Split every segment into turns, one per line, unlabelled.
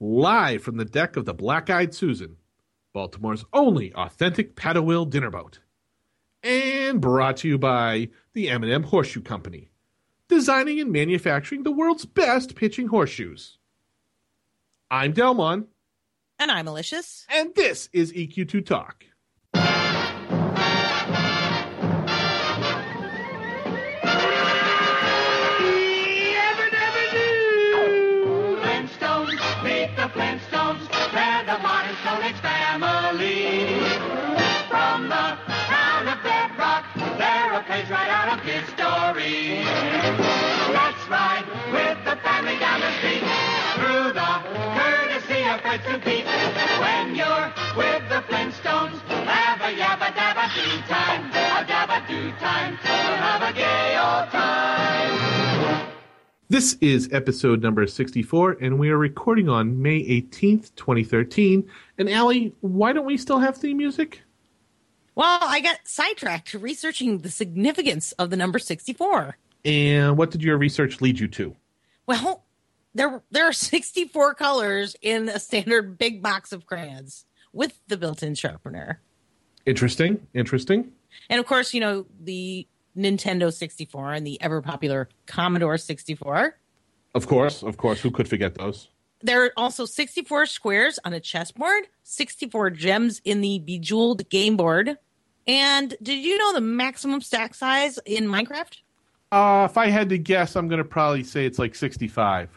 live from the deck of the Black Eyed Susan, Baltimore's only authentic paddle wheel dinner boat. And brought to you by the M&M Horseshoe Company, designing and manufacturing the world's best pitching horseshoes. I'm Dellmon,
And I'm malicious.
and this is EQ2 Talk.
Right out of. Let's ride with the family down the street through the courtesy of Pete. When you're with the Flintstones, have a yabba dabba do time, a dabba do time. We'll have a gay old time.
This is episode number 64, and we are recording on May 18th, 2013. And Allie, why don't we still have theme music?
Well, I got sidetracked researching the significance of the number 64.
And what did your research lead you to?
Well, there there are 64 colors in a standard big box of crayons with the built-in sharpener.
Interesting, interesting.
And of course, you know, the Nintendo 64 and the ever popular Commodore 64.
Of course, of course. Who could forget those?
There are also 64 squares on a chessboard, 64 gems in the bejeweled game board. And did you know the maximum stack size in Minecraft?
Uh, if I had to guess, I'm going to probably say it's like 65.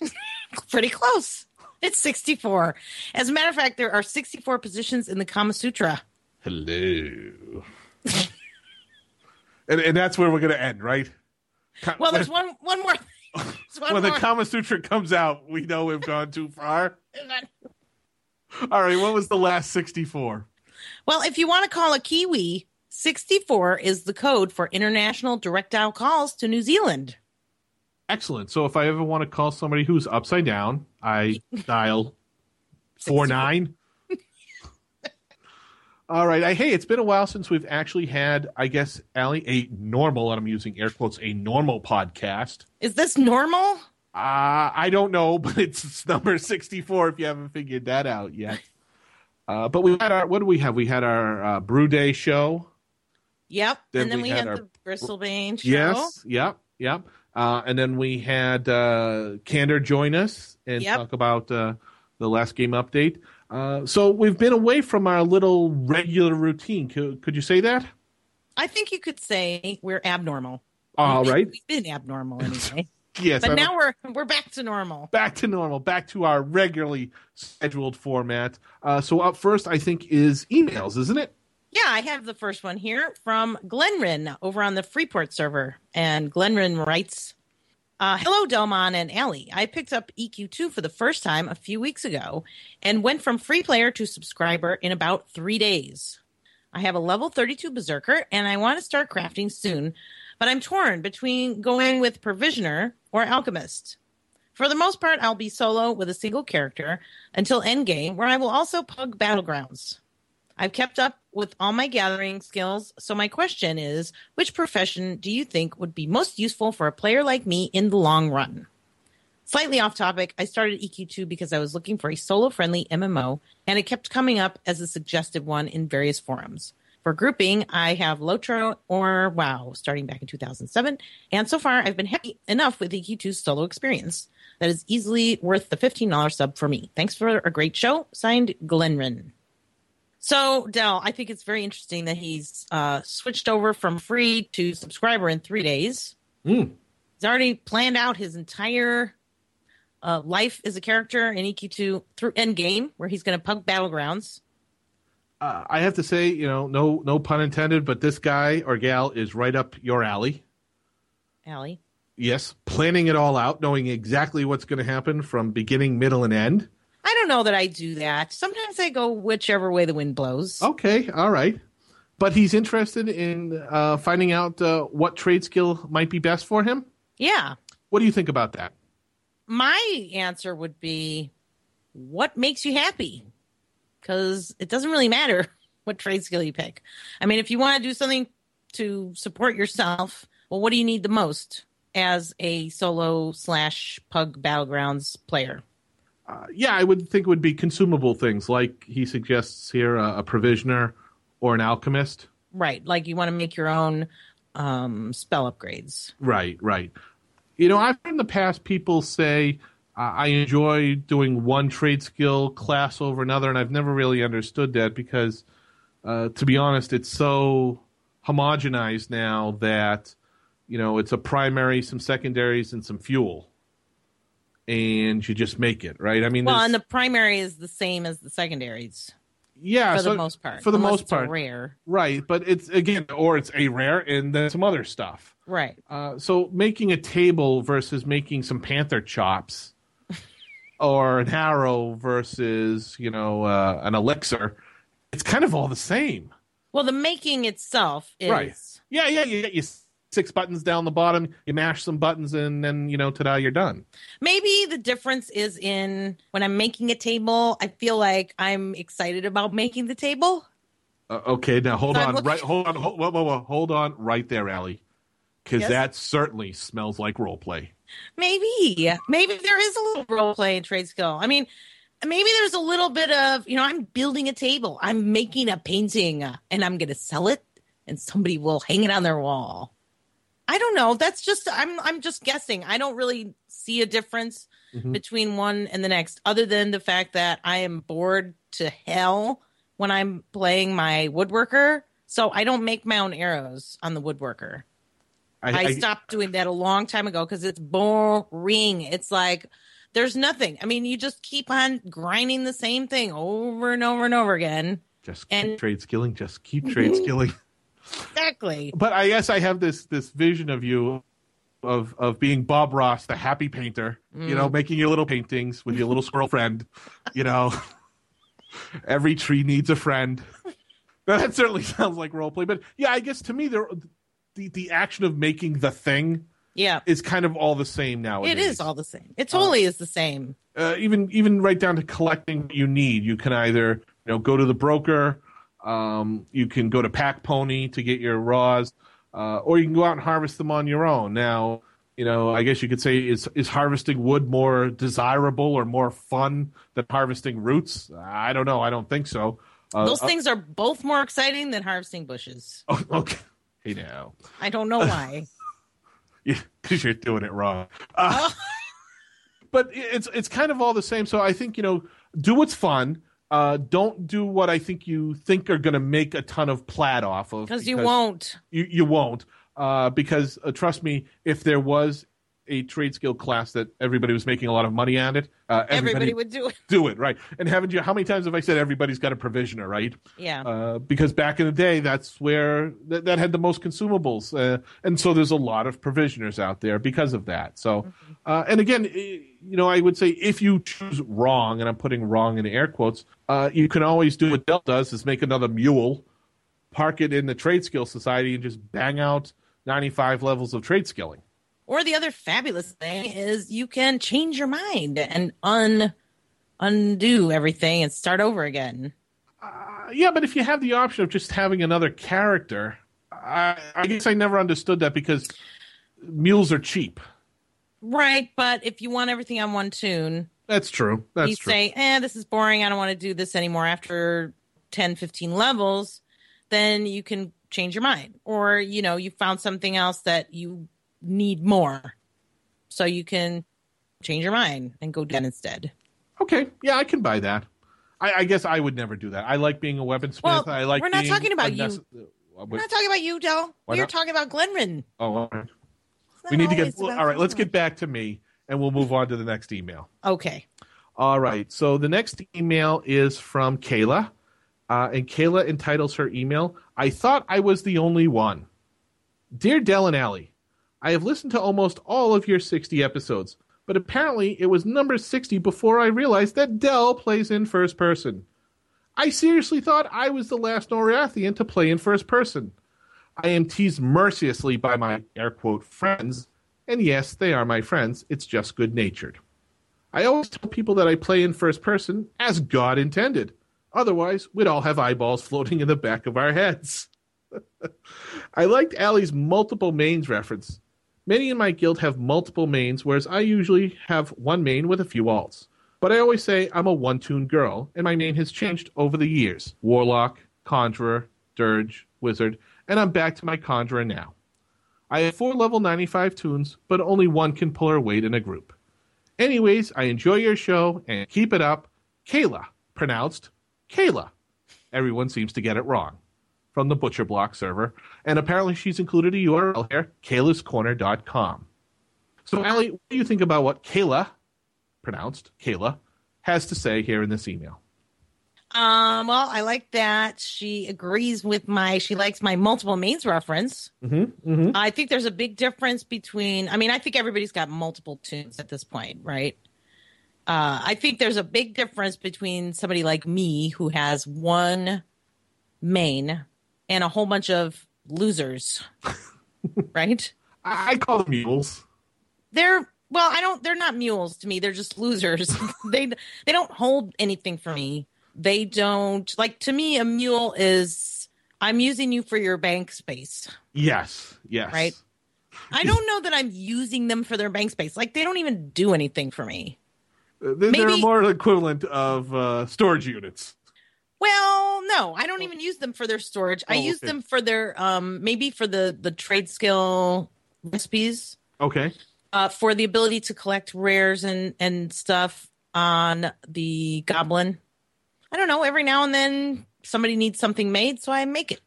Pretty close. It's 64. As a matter of fact, there are 64 positions in the Kama Sutra.
Hello. and, and that's where we're going to end, right? Ka-
Well, there's one one more. There's one
when the
more.
Kama Sutra comes out, we know we've gone too far. All right, what was the last 64?
Well, if you want to call a Kiwi, 64 is the code for international direct dial calls to New Zealand.
Excellent. So if I ever want to call somebody who's upside down, I dial four nine. All right. I, hey, it's been a while since we've actually had, I guess, Allie, a normal, and I'm using air quotes, a normal podcast.
Is this normal?
Uh, I don't know, but it's number 64 if you haven't figured that out yet. Uh, but we had our, what do we have? We had our uh, Brew Day show.
Yep.
Then
and then
we
we,
had
had,
our-
the Bristlebane show.
Yes. Yep. Yep. Uh, and then we had uh, Candor join us and
Yep.
talk about uh, the last game update. Uh, so we've been away from our little regular routine. Could, could you say that?
I think you could say we're abnormal.
All
We've been-
right.
We've been abnormal anyway.
Yes.
but
I'm-
now we're we're back to normal.
back to normal, back to our regularly scheduled format. Uh, so up first, I think, is emails, isn't it?
Yeah, I have the first one here from Glenrin over on the Freeport server. And Glenrin writes uh, Hello, Dellmon and Allie. I picked up EQ2 for the first time a few weeks ago and went from free player to subscriber in about three days. I have a level 32 Berserker and I want to start crafting soon, but I'm torn between going with Provisioner or Alchemist. For the most part, I'll be solo with a single character until endgame, where I will also pug Battlegrounds. I've kept up with all my gathering skills, so my question is which profession do you think would be most useful for a player like me in the long run? Slightly off topic, I started EQ2 because I was looking for a solo friendly MMO, and it kept coming up as a suggested one in various forums. For grouping, I have Lotro or WoW starting back in 2007, and so far I've been happy enough with EQ2 solo experience that is easily worth the $15 sub for me. Thanks for a great show. Signed, Glenrin. So, Dell, I think it's very interesting that he's uh, switched over from free to subscriber in three days.
Mm.
He's already planned out his entire uh, life as a character in EQ2 through Endgame, where he's going to pug Battlegrounds.
Uh, I have to say, you know, no, no pun intended, but this guy or gal is right up your alley.
Alley.
Yes, planning it all out, knowing exactly what's going to happen from beginning, middle, and end.
I don't know that I do that. Sometimes I go whichever way the wind blows.
Okay, all right. But he's interested in uh, finding out uh, what trade skill might be best for him.
Yeah.
What do you think about that?
My answer would be what makes you happy? Because it doesn't really matter what trade skill you pick. I mean, if you want to do something to support yourself, well, what do you need the most as a solo slash pug battlegrounds player?
uh, yeah, I would think it would be consumable things like he suggests here a, a provisioner or an alchemist.
Right. Like you want to make your own um, spell upgrades.
Right, right. You know, I've heard in the past people say uh, I enjoy doing one trade skill class over another, and I've never really understood that because, uh, to be honest, it's so homogenized now that you know it's a primary, some secondaries, and some fuel, and you just make it right. I mean,
Well, and the primary is the same as the secondaries
yeah,
for
so-
the most part.
For the most part,
rare.
right? But it's again, or it's a rare, and then some other stuff.
Right.
Uh, so making a table versus making some panther chops, or an arrow versus you know uh, an elixir, it's kind of all the same.
Well, the making itself is
Right. Yeah, yeah. You get your six buttons down the bottom. You mash some buttons, and then you know, ta-da, you're done.
maybe the difference is in when I'm making a table, I feel like I'm excited about making the table.
Uh, okay, now hold
So
on,
looking-
right? Hold on, hold, whoa, whoa, whoa, hold on, right there, Allie, because
Yes?
that certainly smells like role play.
Maybe, maybe there is a little role play in trade skill. I mean, maybe there's a little bit of, you know, I'm building a table, I'm making a painting, uh, and I'm going to sell it, and somebody will hang it on their wall. I don't know. That's just I'm I'm just guessing. I don't really see a difference
Mhm.
between one and the next, other than the fact that I am bored to hell when I'm playing my woodworker. So I don't make my own arrows on the woodworker. I, stopped doing that a long time ago because it's boring. It's like there's nothing. I mean, you just keep on grinding the same thing over and over and over again.
just keep
and-
trade skilling. Just keep trade skilling.
Exactly.
but I guess I have this this vision of you of of being Bob Ross, the happy painter. You know, mm. making your little paintings with your little squirrel friend. You know, every tree needs a friend. Now, that certainly sounds like role play, but yeah, I guess to me, there the the action of making the thing
Yeah.
is kind of all the same now
It is all the same. It totally is the same.
uh, even even right down to collecting what you need. You can either you know go to the broker, um, you can go to Pack Pony to get your raws, uh, or you can go out and harvest them on your own. Now, you know, I guess you could say is is harvesting wood more desirable or more fun than harvesting roots? I don't know. I don't think so. Uh,
Those
uh,
things are both more exciting than harvesting bushes.
oh, okay. Hey now,
I don't know why.
because you're doing it wrong. Uh, but it's it's kind of all the same. So I think you know, do what's fun. Uh, don't do what I think you think are going to make a ton of plat off of
Because you won't.
You you won't. Uh, because uh, trust me, if there was a trade skill class that everybody was making a lot of money at it, uh,
Everybody would do it.
do it right. And haven't you? How many times have I said everybody's got a provisioner, right?
Yeah.
uh, because back in the day, that's where that, that had the most consumables, uh, and so there's a lot of provisioners out there because of that. So, uh, and again, you know, I would say if you choose wrong, and I'm putting wrong in air quotes, uh, you can always do what Dell does: is make another mule, park it in the Trade Skill Society, and just bang out 95 levels of trade skilling.
Or the other fabulous thing is you can change your mind and un undo everything and start over again.
Uh, yeah, but if you have the option of just having another character, I, I guess I never understood that because mules are cheap.
Right, but if you want everything on one tune,
That's true. That's
you
true.
say, eh, this is boring. I don't want to do this anymore after 10, 15 levels, then you can change your mind. Or, you know, you found something else that you need more. So you can change your mind and go down instead.
Okay, yeah, I can buy that. I, I guess I would never do that. I like being a weaponsmith.
Well,
I like.
we're not talking about you.
unnecess- Uh,
We're not talking about you, Del. We're
not?
talking about Glenrin.
oh, all right. We need to get. All right, let's get back to me, and we'll move on to the next email.
Okay.
All right. So the next email is from Kayla, uh, and Kayla entitles her email, I thought I was the only one. Dear Dell and Allie, I have listened to almost all of your 60 episodes, but apparently it was number 60 before I realized that Dell plays in first person. I seriously thought I was the last Norrathian to play in first person. I am teased mercilessly by my air quote friends, and yes, they are my friends, it's just good natured. I always tell people that I play in first person as God intended. Otherwise, we'd all have eyeballs floating in the back of our heads. I liked Allie's multiple mains reference. Many in my guild have multiple mains, whereas I usually have one main with a few alts. But I always say I'm a one tune girl, and my name has changed over the years Warlock, Conjurer, Dirge, Wizard, and I'm back to my Conjurer now. I have four level 95 tunes, but only one can pull her weight in a group. Anyways, I enjoy your show and keep it up. Kayla, pronounced Kayla. Everyone seems to get it wrong. From the Butcher Block server, and apparently she's included a URL here, kaylascorner.com. So, Allie, what do you think about what Kayla, pronounced Kayla, has to say here in this email?
Um, well, I like that she agrees with my. She likes my multiple mains reference.
Mm-hmm, mm-hmm.
I think there's a big difference between. I mean, I think everybody's got multiple tunes at this point, right? Uh, I think there's a big difference between somebody like me who has one main and a whole bunch of losers, right?
I, I call them mules.
They're well, I don't. They're not mules to me. They're just losers. they they don't hold anything for me. They don't like to me. A mule is I'm using you for your bank space.
Yes, yes.
Right. I don't know that I'm using them for their bank space. Like they don't even do anything for me.
They're, they're
Maybe-
more equivalent of uh, storage units.
Well, no, I don't even use them for their storage. I
Oh,
use
okay.
them for their um maybe for the the trade skill recipes.
Okay.
uh, for the ability to collect rares and and stuff on the goblin. I don't know. Every now and then somebody needs something made, so I make it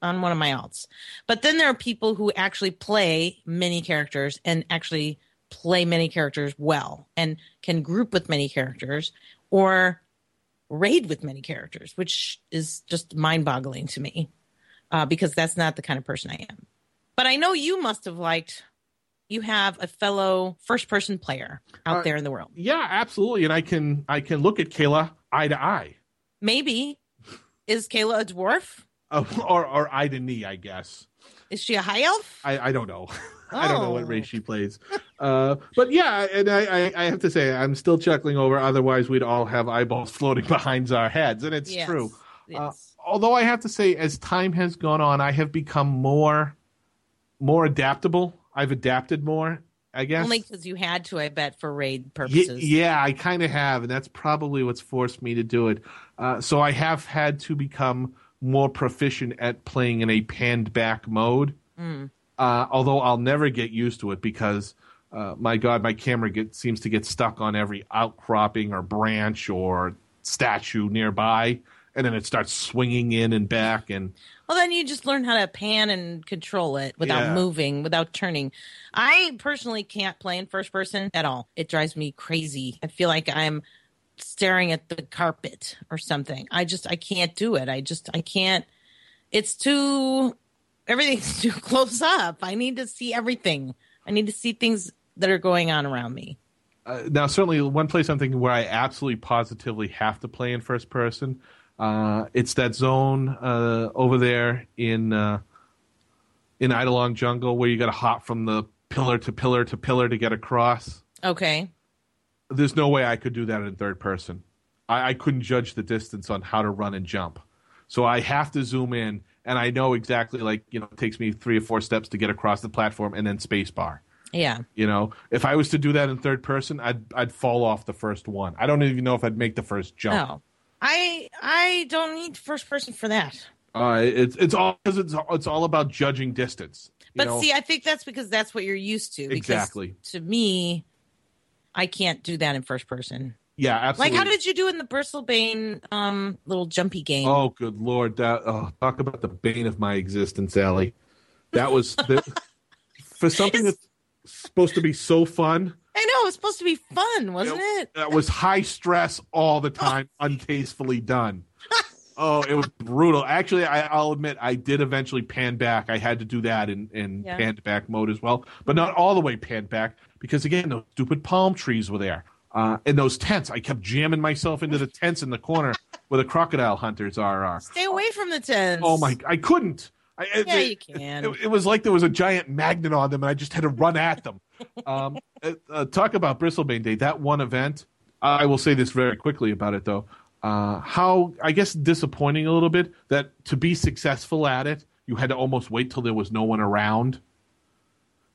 on one of my alts. But then there are people who actually play many characters and actually play many characters well and can group with many characters or raid with many characters, which is just mind boggling to me uh, because that's not the kind of person I am. But I know you must have liked you have a fellow first person player out
Uh,
there in the world.
Yeah, absolutely. And I can I can look at Kayla eye to eye,
Maybe is Kayla a dwarf?
uh, or or eye to knee, I guess.
Is she a high elf?
I, I don't know. I don't know what
Oh.
race she plays. Uh, but yeah, and I, I, I have to say, I'm still chuckling over. Otherwise, we'd all have eyeballs floating behind our heads, and it's
Yes.
true. Uh, although I have to say, as time has gone on, I have become more more adaptable. I've adapted more, I guess.
Only because you had to, I bet, for raid purposes.
yeah, I kind of have, and that's probably what's forced me to do it. Uh, so I have had to become more proficient at playing in a panned back mode.
Mm.
Uh, although I'll never get used to it because, uh, my God, my camera get, seems to get stuck on every outcropping or branch or statue nearby, and then it starts swinging in and back. And
Well, then you just learn how to pan and control it without
Yeah.
moving, without turning. I personally can't play in first person at all. It drives me crazy. I feel like I'm staring at the carpet or something. I just I can't do it. I just I can't. It's too everything's too close up. I need to see everything. I need to see things that are going on around me.
uh, now, certainly, one place I'm thinking where I absolutely positively have to play in first person. Uh, it's that zone uh, over there in uh, in Eidolon Jungle where you got to hop from the pillar to pillar to pillar to get across.
Okay.
There's no way I could do that in third person. I, I couldn't judge the distance on how to run and jump. So I have to zoom in, and I know exactly like you know it takes me three or four steps to get across the platform, and then space bar.
Yeah.
You know, if I was to do that in third person, I'd I'd fall off the first one. I don't even know if I'd make the first jump.
No. I I don't need first person for that.
Uh, it's it's all because it's it's all about judging distance. you
But
know?
see, I think that's because that's what you're used to. Because
Exactly.
To me, I can't do that in first person.
Yeah, absolutely.
Like, how did you do in the Bristlebane um little jumpy game?
Oh, good lord! That oh, talk about the bane of my existence, Allie. That was the, for something that's supposed to be so fun.
I know it was supposed to be fun, wasn't it?
That was high stress all the time, untastefully done. Oh, it was brutal. Actually, I, I'll admit I did eventually pan back. I had to do that in, in
Yeah.
panned back mode as well, but not all the way panned back because again, those stupid palm trees were there. Uh, and those tents, I kept jamming myself into the tents in the corner where the crocodile hunters are. are.
Stay away from the tents.
Oh my! I couldn't. I, it-
Yeah,
it-
you can.
It, it was like there was a giant magnet on them, and I just had to run at them. Um, uh, uh, talk about Bristlebane Day. That one event. I will say this very quickly about it, though. Uh, how I guess disappointing a little bit that to be successful at it, you had to almost wait till there was no one around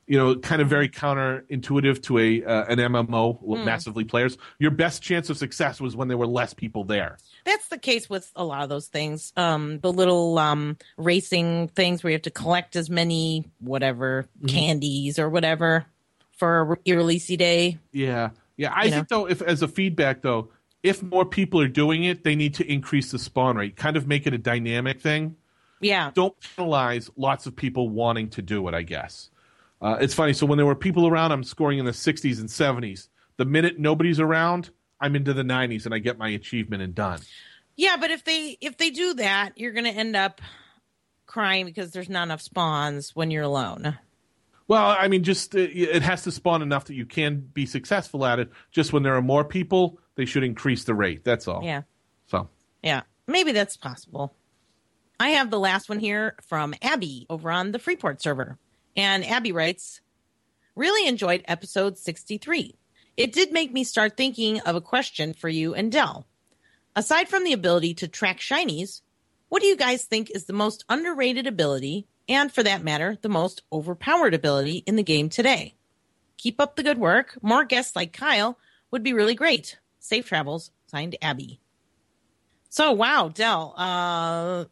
you know, kind of very counterintuitive to a uh, an MMO with massively players. Your best chance of success was when there were less people there.
That's the case with a lot of those things. Um, the little um, racing things where you have to collect as many whatever candies or whatever for a release day.
Yeah, yeah. I
You
think though, if as a feedback though, if more people are doing it, they need to increase the spawn rate. Kind of make it a dynamic thing.
Yeah,
Don't penalize lots of people wanting to do it. I guess uh, it's funny. So when there were people around, I'm scoring in the 60s and 70s. The minute nobody's around, I'm into the 90s and I get my achievement and done.
yeah. But if they if they do that, you're going to end up crying because there's not enough spawns when you're alone.
Well, I mean, just uh, it has to spawn enough that you can be successful at it. Just when there are more people, they should increase the rate. That's all.
Yeah.
So
Yeah, maybe that's possible. I have the last one here from Abby over on the Freeport server. And Abby writes, Really enjoyed episode 63. It did make me start thinking of a question for you and Dell. Aside from the ability to track shinies, what do you guys think is the most underrated ability, and for that matter, the most overpowered ability in the game today? Keep up the good work. More guests like Kyle would be really great. Safe travels. Signed, Abby. So wow, Dell, uh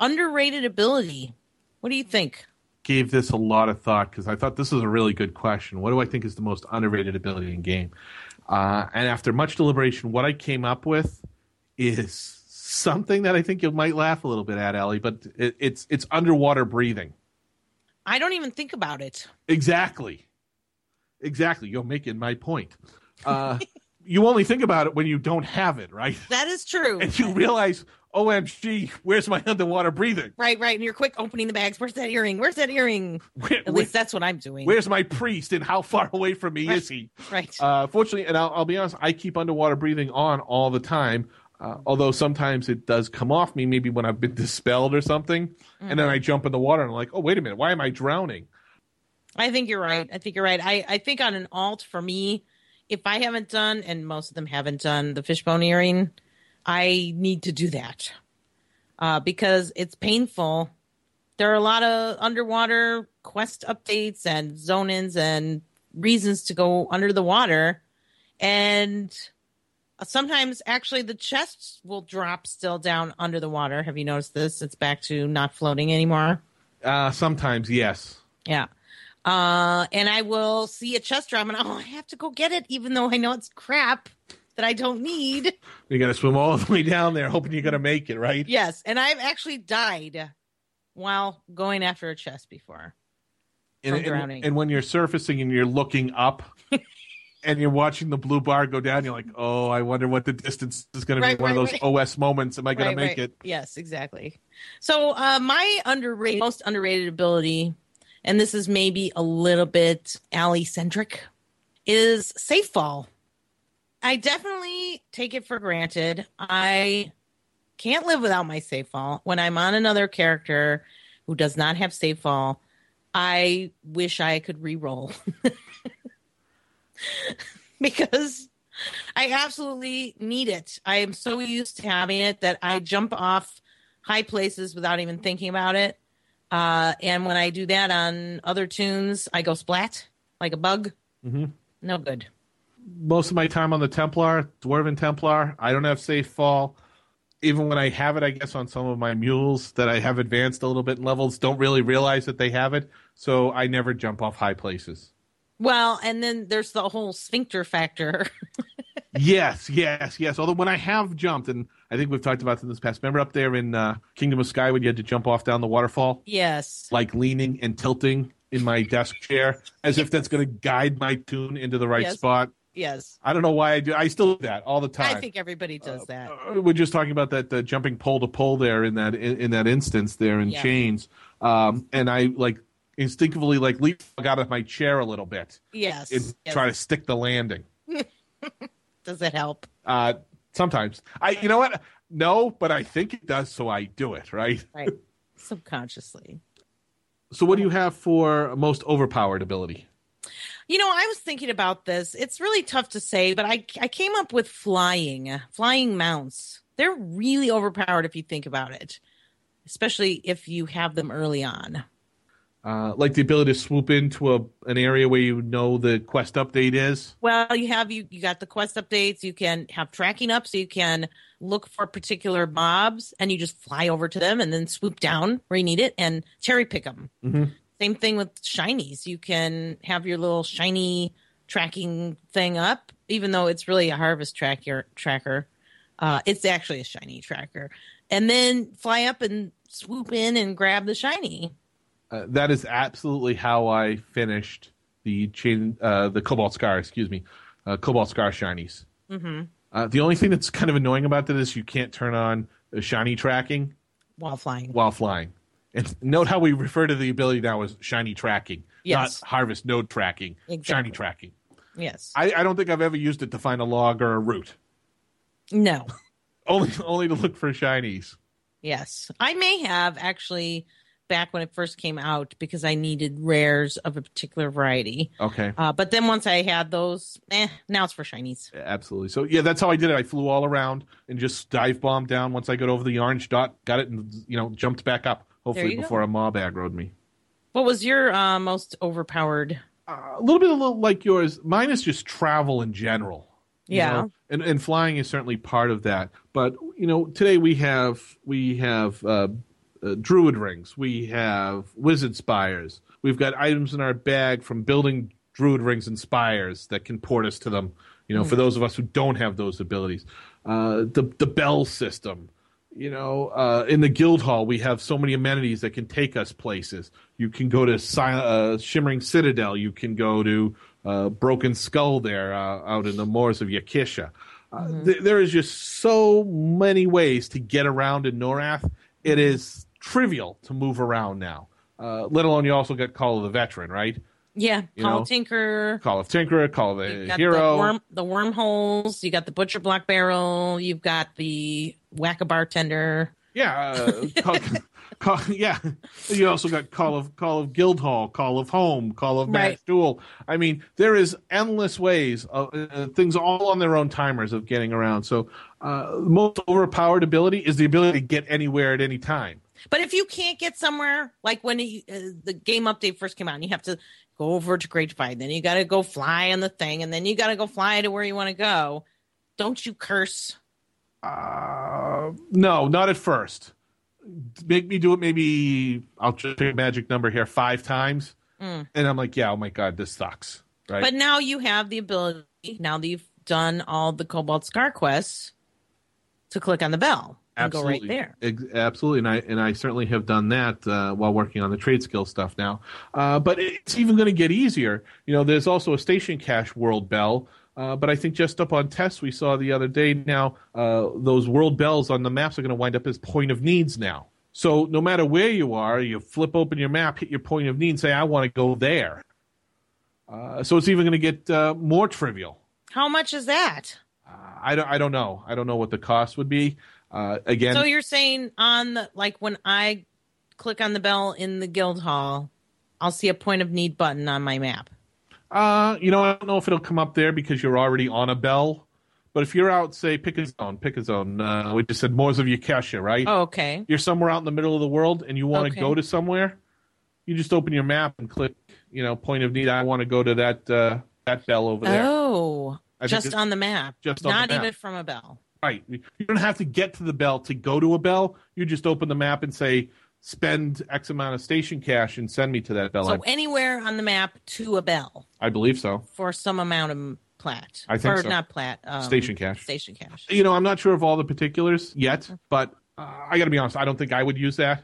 underrated ability. What do you think?
Gave this a lot of thought because I thought this was a really good question. What do I think is the most underrated ability in game? Uh, and after much deliberation, what I came up with is something that I think you might laugh a little bit at, Ellie. But it, it's it's underwater breathing.
I don't even think about it.
Exactly. Exactly. You're making my point. Uh, you only think about it when you don't have it, right?
That is true.
And you realize, OMG, where's my underwater breathing?
right, right. And you're quick opening the bags. Where's that earring? Where's that earring?
Where-
At least that's what I'm doing.
where's my priest and how far away from me
Right.
is he?
right.
Uh, fortunately, and I'll, I'll be honest, I keep underwater breathing on all the time. Uh, although sometimes it does come off me, maybe when I've been dispelled or something, and then I jump in the water and I'm like, oh wait a minute, why am I drowning?
I think you're right. I think you're right. I, I think on an alt for me, if I haven't done, and most of them haven't done the fishbone earring, I need to do that uh, because it's painful. There are a lot of underwater quest updates and zone ins and reasons to go under the water. And sometimes actually the chests will drop still down under the water. Have you noticed this? It's back to not floating anymore.
Uh, sometimes, yes.
Yeah. Uh, and I will see a chest drop and oh, I have to go get it, even though I know it's crap that I don't need.
You got to swim all the way down there, hoping you're gonna make it, right?
Yes. And I've actually died while going after a chest before.
and, and- and when you're surfacing and you're looking up. And you're watching the blue bar go down. You're like, "Oh, I wonder what the distance is going
Right,
to be." One of
right,
those OS moments. Am I going
Right,
to make
right.
it?
Yes, exactly. So uh, my underrated, most underrated ability, and this is maybe a little bit alley centric, is safe fall. I definitely take it for granted. I can't live without my safe fall. When I'm on another character who does not have safe fall, I wish I could re-roll because I absolutely need it. I am so used to having it that I jump off high places without even thinking about it. Uh, and when I do that on other tunes, I go splat like a bug.
Mhm.
No good.
Most of my time on the Templar, Dwarven Templar. I don't have safe fall. Even when I have it, I guess on some of my mules that I have advanced a little bit in levels, don't really realize that they have it. So I never jump off high places.
Well, and then there's the whole sphincter factor.
yes, yes, yes. Although when I have jumped, and I think we've talked about this in this past, remember up there in uh, Kingdom of Sky when you had to jump off down the waterfall,
yes.
like leaning and tilting in my desk chair as if that's going to guide my tune into the right
Yes.
spot.
Yes.
I don't know why I do. I still do that all the time.
I think everybody does that.
Uh, we're just talking about that uh, jumping pole to pole there in that in, in that instance there in
Yeah.
chains um and i like instinctively like leapfrog out of my chair a little bit
Yes.
and
yes.
try to stick the landing
Does it help?
uh sometimes i you know what no but i think it does so i do it right
Right. Subconsciously.
so what do you have for most overpowered ability
You know, I was thinking about this. It's really tough to say, but I I came up with flying, flying mounts. They're really overpowered if you think about it, especially if you have them early on.
Uh, like the ability to swoop into a an area where you know the quest update is.
Well, you have you you got the quest updates. You can have tracking up, so you can look for particular mobs, and you just fly over to them and then swoop down where you need it and cherry pick them.
Mhm.
Same thing with shinies. You can have your little shiny tracking thing up, even though it's really a harvest tracker tracker. Uh, it's actually a shiny tracker, and then fly up and swoop in and grab the shiny.
Uh, that is absolutely how I finished the chain, uh, the Cobalt Scar. Excuse me, uh, Cobalt Scar shinies.
hmm
Uh, the only thing that's kind of annoying about that is you can't turn on the shiny tracking
While flying.
while flying. And note how we refer to the ability now as shiny tracking,
Yes.
not harvest node tracking. Shiny tracking.
Yes.
I, I don't think I've ever used it to find a log or a root.
no.
Only only to look for shinies.
Yes. I may have actually back when it first came out because I needed rares of a particular variety.
Okay.
Uh, but then once I had those, eh, now it's for shinies.
Absolutely. So yeah, that's how I did it. I flew all around and just dive bombed down. Once I got over the orange dot, got it, and you know jumped back up. Hopefully
you go.
before a mob aggroed me.
What was your uh, most overpowered?
Uh, a little bit, a little like yours. Mine is just travel in general. you
Yeah.
know? and and flying is certainly part of that. But you know, today we have we have uh, uh, druid rings, we have wizard spires, we've got items in our bag from building druid rings and spires that can port us to them. You know, for those of us who don't have those abilities, uh, the the bell system. You know, uh, in the guild hall, we have so many amenities that can take us places. You can go to Sil- uh, Shimmering Citadel. You can go to uh, Broken Skull there uh, out in the moors of Ykesha. Uh, th- there is just so many ways to get around in Norrath. It is trivial to move around now. Uh, let alone you also got Call of the Veteran, right?
Yeah,
You
Call
know,
of Tinker.
Call of Tinker, Call of the
got
Hero.
the, worm, the wormholes. You got the butcher block barrel. You've got the whack a bartender.
Yeah, uh, call, call, yeah. You also got Call of Call of Guildhall, Call of Home, Call of Match
Right.
Duel. I mean, there is endless ways, of, uh, things all on their own timers of getting around. So, uh, most overpowered ability is the ability to get anywhere at any time.
But if you can't get somewhere, like when you, uh, the game update first came out, and you have to go over to Great Divide, then you got to go fly on the thing, and then you got to go fly to where you want to go. Don't you curse?
Uh, no, not at first. Make me do it. Maybe I'll just pick a magic number here five times,
Mm.
and I'm like, yeah, oh my god, this sucks. Right?
But now you have the ability. Now that you've done all the Cobalt Scar quests, to click on the bell and go right there.
Absolutely, and I and I certainly have done that uh, while working on the trade skill stuff now. Uh, but it's even going to get easier. You know, there's also a station cash world bell. Uh, but I think just up on tests we saw the other day now, uh, those world bells on the maps are going to wind up as point of needs now. So no matter where you are, you flip open your map, hit your point of need, and say, I want to go there. Uh, so it's even going to get uh, more trivial.
How much is that?
I don't, I don't know. I don't know what the cost would be. Uh, again,
So you're saying on the like when I click on the bell in the guild hall, I'll see a point of need button on my map.
Uh, you know, I don't know if it'll come up there because you're already on a bell. But if you're out, say, pick a zone, pick a zone. Uh, we just said Moors of Ykesha, right?
Oh, okay.
You're somewhere out in the middle of the world and you want to
Okay.
go to somewhere. You just open your map and click, you know, point of need. I want to go to that uh, that bell over there.
Oh,
I
just on the map,
just on the
not
map.
even from a bell.
Right. You don't have to get to the bell to go to a bell. You just open the map and say, spend X amount of station cash and send me to that bell.
So anywhere on the map to a bell
I believe so.
for some amount of plat.
I think
or
so.
not plat. Um,
Station cash.
Station cash.
You know, I'm not sure of all the particulars yet, but uh, I got to be honest. I don't think I would use that.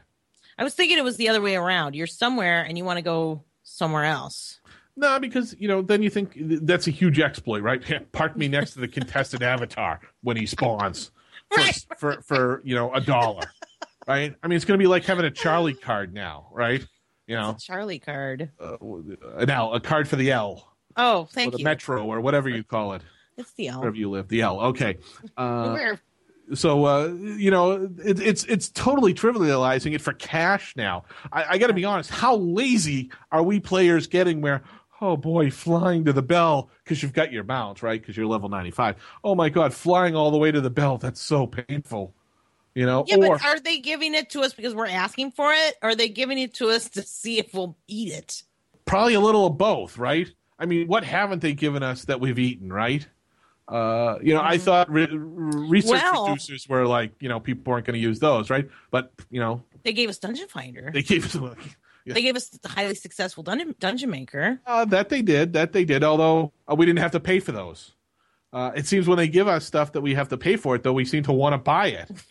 I was thinking it was the other way around. You're somewhere and you want to go somewhere else.
No, because you know, then you think that's a huge exploit, right? Park me next to the contested avatar when he spawns for,
Right.
for for you know a dollar, right? I mean, it's going to be like having a Charlie card now, right? You know,
Charlie card.
uh, an L, a card for the L,
Oh,
or
thank
the
you.
Metro, or whatever you call it,
It's the L.
wherever you live. The L, okay. Uh,
Where-
so uh, you know it, it's it's totally trivializing it for cash now. I, I got to be honest. How lazy are we players getting? Where oh boy, flying to the bell because you've got your mount right because you're level ninety five. Oh my god, flying all the way to the bell. That's so painful. You know,
Yeah,
or
but are they giving it to us because we're asking for it? Or are they giving it to us to see if we'll eat it?
probably a little of both, right? I mean, what haven't they given us that we've eaten, right? Uh, you know, I thought re- research
Mm-hmm. Well-
producers were like, you know, people weren't going to use those, right? But you know,
They gave us Dungeon Finder.
they gave us like, yeah.
They gave us the highly successful Dungeon, Dungeon Maker.
uh, that they did, that they did. Although uh, we didn't have to pay for those. Uh, it seems when they give us stuff that we have to pay for it, though, we seem to want to buy it.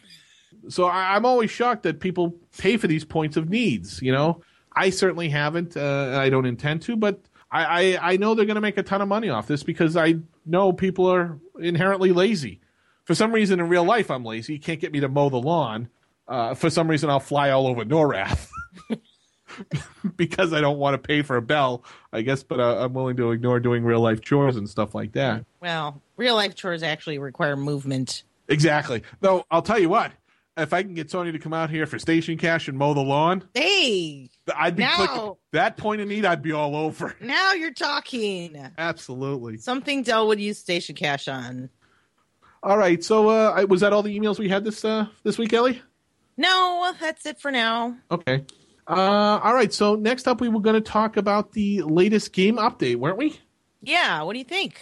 so I, I'm always shocked that people pay for these points of needs. You know, I certainly haven't. Uh, I don't intend to, but I, I, I know they're going to make a ton of money off this because I know people are inherently lazy. For some reason, in real life, I'm lazy. You can't get me to mow the lawn. Uh, for some reason, I'll fly all over Norrath because I don't want to pay for a bell, I guess. But uh, I'm willing to ignore doing real life chores and stuff like that.
Well, real life chores actually require movement.
Exactly. Though I'll tell you what, if I can get Sony to come out here for station cash and mow the lawn,
Hey,
I'd be
No.
clicking that point of need. I'd be all over.
now you're talking.
Absolutely.
Something Dell would use station cash on.
All right. So uh, was that all the emails we had this uh, this week, Ellie?
No, that's it for now.
Okay. Uh, all right. So next up, we were going to talk about the latest game update, weren't we?
Yeah, what do you think?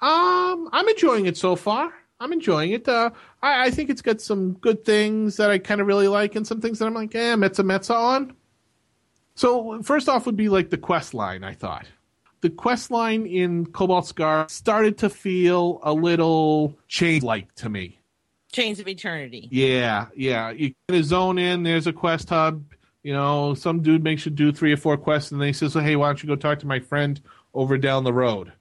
Um, I'm enjoying it so far. I'm enjoying it. Uh, I, I think it's got some good things that I kind of really like, and some things that I'm like, eh, Metza Metza on. So first off, would be like the quest line. I thought the quest line in Cobalt Scar started to feel a little chain-like to me.
Chains of Eternity.
Yeah, yeah. You kind of zone in. There's a quest hub. You know, some dude makes you do three or four quests, and then he says, "Hey, why don't you go talk to my friend over down the road?"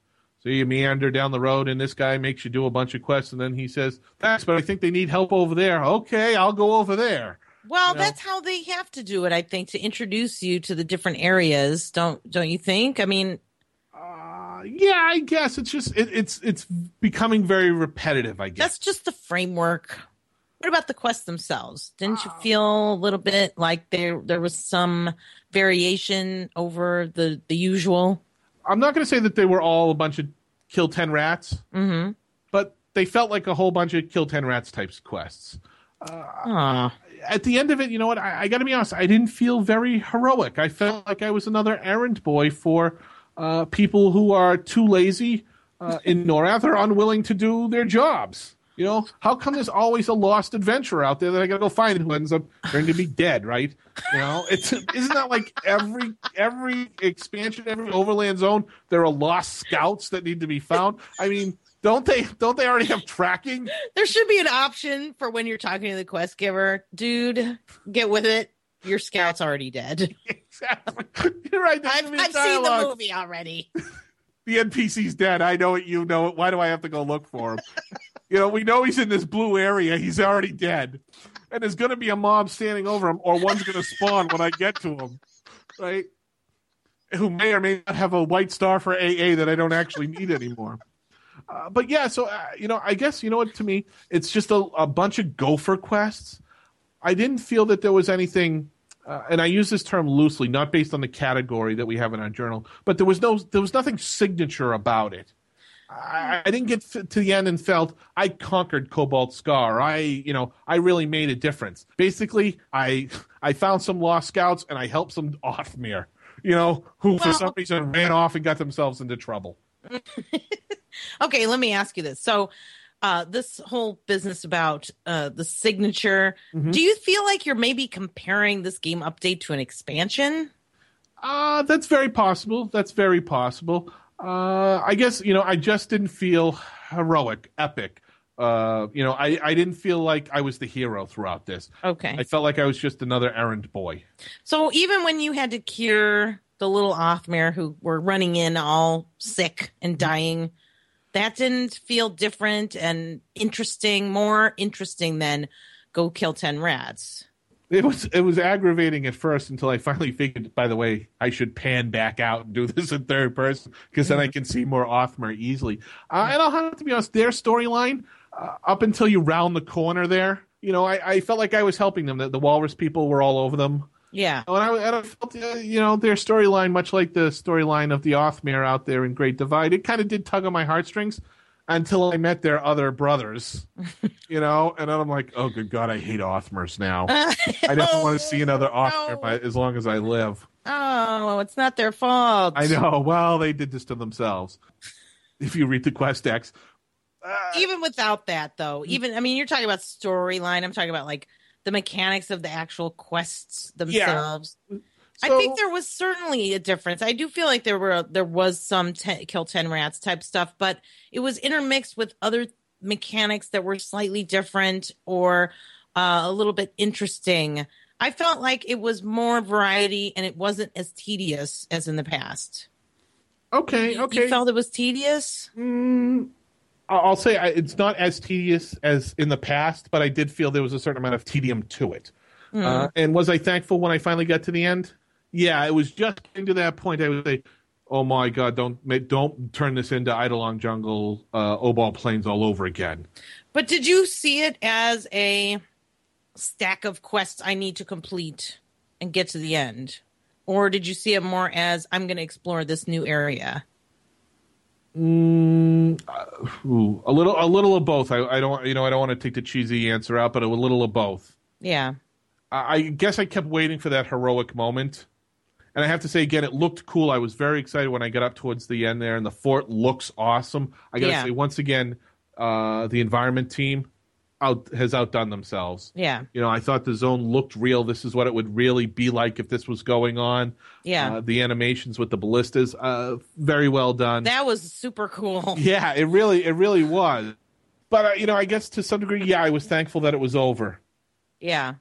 So you meander down the road, and this guy makes you do a bunch of quests, and then he says, "Thanks, but I think they need help over there." Okay, I'll go over there.
Well,
You know?
that's how they have to do it, I think, to introduce you to the different areas. Don't don't you think? I mean,
Uh, yeah, I guess it's just it, it's it's becoming very repetitive. I guess.
that's just the framework. What about the quests themselves? Didn't you feel a little bit like there there was some variation over the the usual?
I'm not going to say that they were all a bunch of kill ten rats,
Mm-hmm.
but they felt like a whole bunch of kill ten rats types quests.
Ah,
at the end of it, you know what? I, I got to be honest. I didn't feel very heroic. I felt like I was another errand boy for uh, people who are too lazy uh, in Norrath or unwilling to do their jobs. You know, how come there's always a lost adventurer out there that I got to go find who ends up going to be dead? Right? You know, it's isn't that like every every expansion, every overland zone, there are lost scouts that need to be found. I mean. Don't they? Don't they already have tracking?
there should be an option for when you're talking to the quest giver, dude. Get with it. Your scout's already dead.
Exactly. You're right.
I've, I've seen the movie already.
the NPC's dead. I know it. You know it. Why do I have to go look for him? you know, we know he's in this blue area. He's already dead, and there's going to be a mob standing over him, or one's going to spawn when I get to him, right? Who may or may not have a white star for AA that I don't actually need anymore. Uh, but yeah, so uh, you know, I guess you know what? To me, it's just a, a bunch of gopher quests. I didn't feel that there was anything, uh, and I use this term loosely, not based on the category that we have in our journal, but there was no, there was nothing signature about it. I, I didn't get to the end and felt I conquered Cobalt Scar. I, you know, I really made a difference. Basically, I, I found some lost scouts and I helped some Othmir, you know, who for some reason ran off and got themselves into trouble.
Okay, let me ask you this. So, uh, this whole business about uh, the signature,
Mhm.
do you feel like you're maybe comparing this game update to an expansion?
Uh, that's very possible. That's very possible. Uh, I guess, you know, I just didn't feel heroic, epic. Uh, you know, I, I didn't feel like I was the hero throughout this.
Okay.
I felt like I was just another errand boy.
So, even when you had to cure the little Othmir who were running in all sick and dying, that didn't feel different and interesting, more interesting than go kill 10 rats.
It was it was aggravating at first until I finally figured. By the way, I should pan back out and do this in third person because then I can see more Othmir easily. Uh, and I'll have to be honest, their storyline uh, up until you round the corner there, you know, I, I felt like I was helping them. That the Walrus people were all over them.
Yeah.
And I, and I felt, uh, you know, their storyline, much like the storyline of the Othmir out there in Great Divide, it kind of did tug on my heartstrings. until I met their other brothers, you know, and then I'm like, oh, good God, I hate Othmirs now. I never want to see another Othmir
no.
as long as I live.
Oh, it's not their fault.
I know. Well, they did this to themselves. If you read the quest text,
Even without that, though, even I mean, you're talking about storyline. I'm talking about like the mechanics of the actual quests themselves. I
So-
think there was certainly a difference. I do feel like there were there was some ten, kill ten rats type stuff, but it was intermixed with other mechanics that were slightly different or uh, a little bit interesting. I felt like it was more variety and it wasn't as tedious as in the past.
okay, okay.
You felt it was tedious?
Mm, I'll say I- it's not as tedious as in the past, but I did feel there was a certain amount of tedium to it.
Hmm.
Uh, and was I thankful when I finally got to the end? Yeah, it was just getting to that point. I would say, "Oh my God, don't don't turn this into Eidolon Jungle, uh, Obol Plains all over again."
But did you see it as a stack of quests I need to complete and get to the end? Or did you see it more as I'm going to explore this new area?
Mm, uh, ooh, a little, a little of both. I, I don't, you know, I don't want to take the cheesy answer out, but a little of both.
Yeah.
I I guess I kept waiting for that heroic moment. And I have to say again, it looked cool. I was very excited when I got up towards the end there, and the fort looks awesome. I gotta
Yeah.
say, once again, uh, the environment team out has outdone themselves.
Yeah.
You know, I thought the zone looked real. This is what it would really be like if this was going on.
Yeah.
Uh, the animations with the ballistas, uh, very well done.
that was super cool.
yeah, it really, it really was. But uh, you know, I guess to some degree, yeah, I was thankful that it was over
Yeah.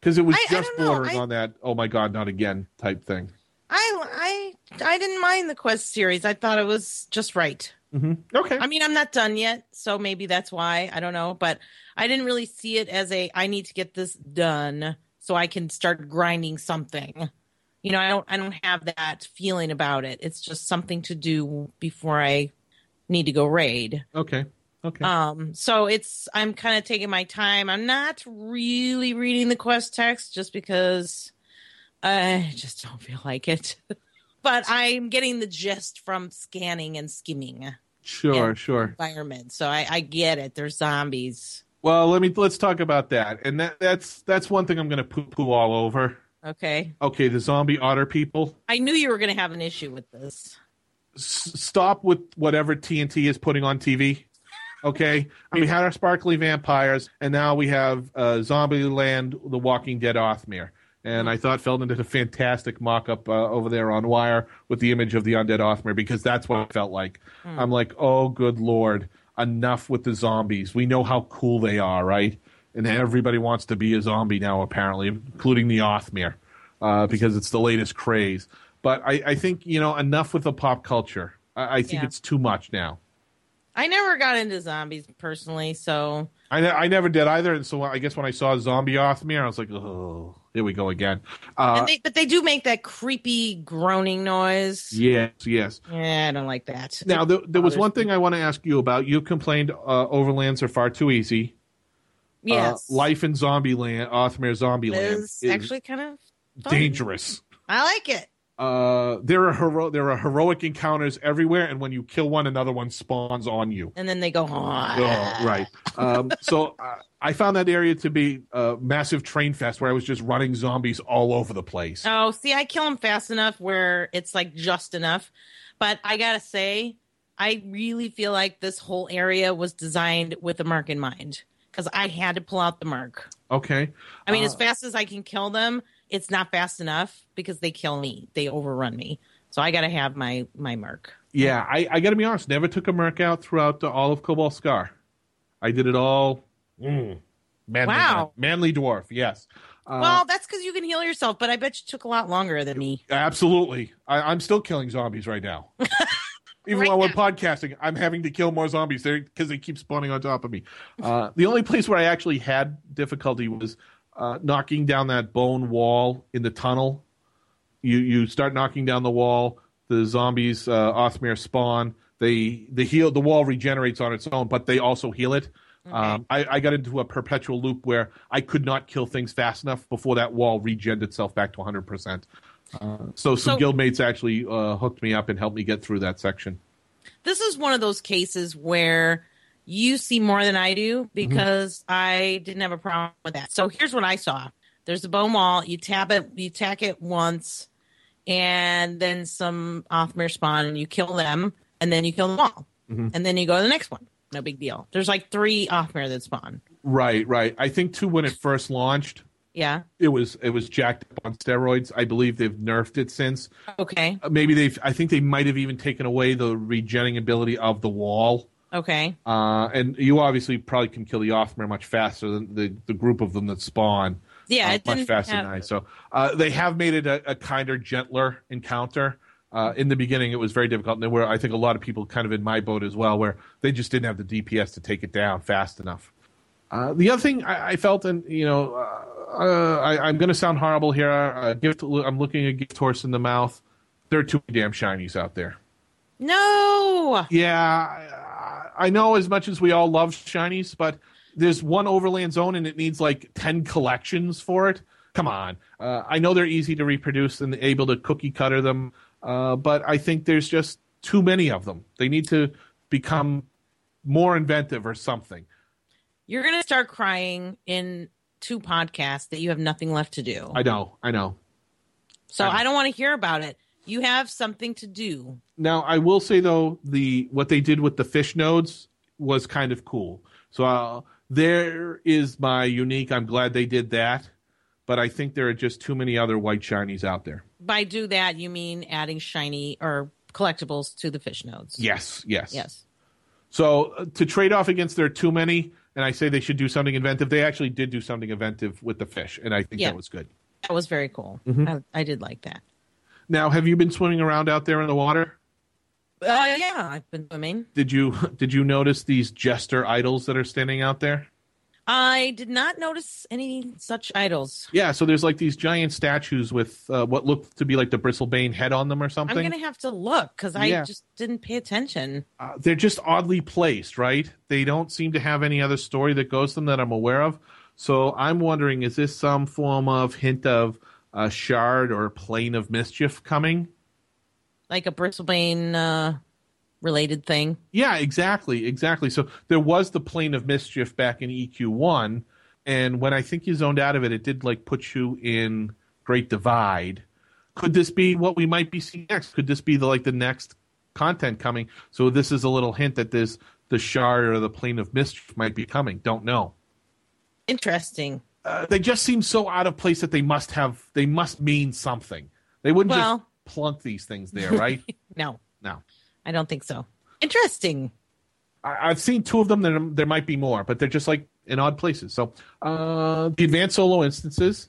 because it was
I- I
just
don't
bordering
I-
on that "oh my god, not again" type thing.
I I I didn't mind the quest series. I thought it was just right.
Hmm Okay.
I mean, I'm not done yet, so maybe that's why. I don't know, but I didn't really see it as a I need to get this done so I can start grinding something. You know, I don't I don't have that feeling about it. It's just something to do before I need to go raid.
Okay. Okay.
Um so it's I'm kind of taking my time. I'm not really reading the quest text just because I just don't feel like it. but I'm getting the gist from scanning and skimming
sure. Sure.
environment. So I, I get it. There's zombies.
Well, let me let's talk about that. And that that's that's one thing I'm going to poo poo all over.
Okay.
Okay, the zombie otter people.
I knew you were going to have an issue with this.
S- stop with whatever TNT is putting on TV. Okay, we had our sparkly vampires, and now we have uh, Zombieland: The Walking Dead Othmir. And I thought Feldman did a fantastic mock-up uh, over there on Wire with the image of the undead Othmir because that's what it felt like. I'm like, oh, good lord, enough with the zombies. We know how cool they are, right? And everybody wants to be a zombie now, apparently, including the Othmir, uh, because it's the latest craze. But I, I think you know enough with the pop culture. I, I think
Yeah.
it's too much now.
I never got into zombies personally, so
I, ne- I never did either, and so I guess when I saw Zombie Othmir, I was like, oh, here we go again. Uh,
and they, but they do make that creepy groaning noise.
yes, yes.
Yeah, I don't like that.
Now there, there was one thing I want to ask you about. You complained uh, overlands are far too easy.
yes,
Uh, life in Zombieland, Othmir Zombieland,
is actually kind of fun.
dangerous.
I like it.
Uh, there are hero- there are heroic encounters everywhere, and when you kill one, another one spawns on you.
And then they go,
Oh, right. Um, so uh, I found that area to be a massive train fest where I was just running zombies all over the place.
Oh, see, I kill them fast enough where it's like just enough. But I gotta say, I really feel like this whole area was designed with a merc in mind because I had to pull out the merc.
Okay.
I mean, as
Uh,
fast as I can kill them, it's not fast enough because they kill me. They overrun me. So I got to have my my merc.
Yeah, I, I got to be honest. Never took a merc out throughout the, all of Cobalt Scar. I did it all. Mm, manly,
Wow.
manly dwarf. Yes. Uh,
well, that's because you can heal yourself, but I bet you took a lot longer than me.
absolutely. I, I'm still killing zombies right now. Even
Right
while we're podcasting, I'm having to kill more zombies there because they keep spawning on top of me. Uh, the only place where I actually had difficulty was uh, knocking down that bone wall in the tunnel. You you start knocking down the wall. The zombies, uh, spawn. They the heal the wall regenerates on its own, but they also heal it. Um, I, I got into a perpetual loop where I could not kill things fast enough before that wall regened itself back to 100%. Uh, so some
So-
guildmates actually uh, hooked me up and helped me get through that section.
this is one of those cases where you see more than I do because I didn't have a problem with that. So here's what I saw. There's a bone wall. You tap it, you tack it once, and then some Othmir spawn, and you kill them, and then you kill them all, and then you go to the next one. No big deal. There's like three Othmir that spawn.
Right, right. I think too when it first launched,
Yeah.
it was it was jacked up on steroids. I believe they've nerfed it since.
Okay.
Uh, Maybe they've. I think they might have even taken away the regenerating ability of the wall.
Okay.
Uh, and you obviously probably can kill the Othmir much faster than the, the group of them that spawn.
Yeah,
uh, much faster
have-
than I. So uh, they have made it a, a kinder, gentler encounter. Uh, in the beginning, it was very difficult, and there were, I think, a lot of people kind of in my boat as well, where they just didn't have the DPS to take it down fast enough. Uh, the other thing I, I felt, and you know, uh, uh, I, I'm going to sound horrible here. Uh, gift, I'm looking a gift horse in the mouth. There are too many damn shinies out there.
No.
Yeah, I, know as much as we all love shinies, but there's one overland zone and it needs like 10 collections for it. Come on. Uh, I know they're easy to reproduce and able to cookie cutter them, uh, but I think there's just too many of them. They need to become more inventive or something.
You're going to start crying in two podcasts that you have nothing left to do.
I know, I know.
so
I-
I don't want to hear about it. You have something to do.
Now, I will say though, the what they did with the fish nodes was kind of cool. So uh, there is my unique. I'm glad they did that, but I think there are just too many other white shinies out there.
By do that, you mean adding shiny or collectibles to the fish nodes.
Yes, yes,
Yes.
So uh, to trade off against there are too many, and I say they should do something inventive. They actually did do something inventive with the fish, and I think
Yeah.
that was good.
That was very cool.
Mm-hmm.
I, I did like that.
Now, have you been swimming around out there in the water?
Uh, yeah, I've been swimming.
Did you did you notice these jester idols that are standing out there?
I did not notice any such idols.
Yeah, so there's like these giant statues with uh, what looked to be like the Bristlebane head on them or something.
I'm going to have to look because I
Yeah.
just didn't pay attention.
uh, they're just oddly placed, right? They don't seem to have any other story that goes to them that I'm aware of. So I'm wondering, is this some form of hint of a shard or plane of mischief coming?
Like a Bristlebane uh, related thing.
Yeah, exactly, exactly. So there was the plane of mischief back in EQ1, and when I think you zoned out of it, it did like put you in Great Divide. Could this be what we might be seeing next? Could this be the like the next content coming? So this is a little hint that this the shard or the plane of mischief might be coming. Don't know.
Interesting.
Uh, they just seem so out of place that they must have they must mean something. They wouldn't
Well-
just plunk these things there, right?
No,
no.
I don't think so. Interesting.
I, I've seen two of them. There, there might be more, but they're just like in odd places. So uh, the advanced solo instances,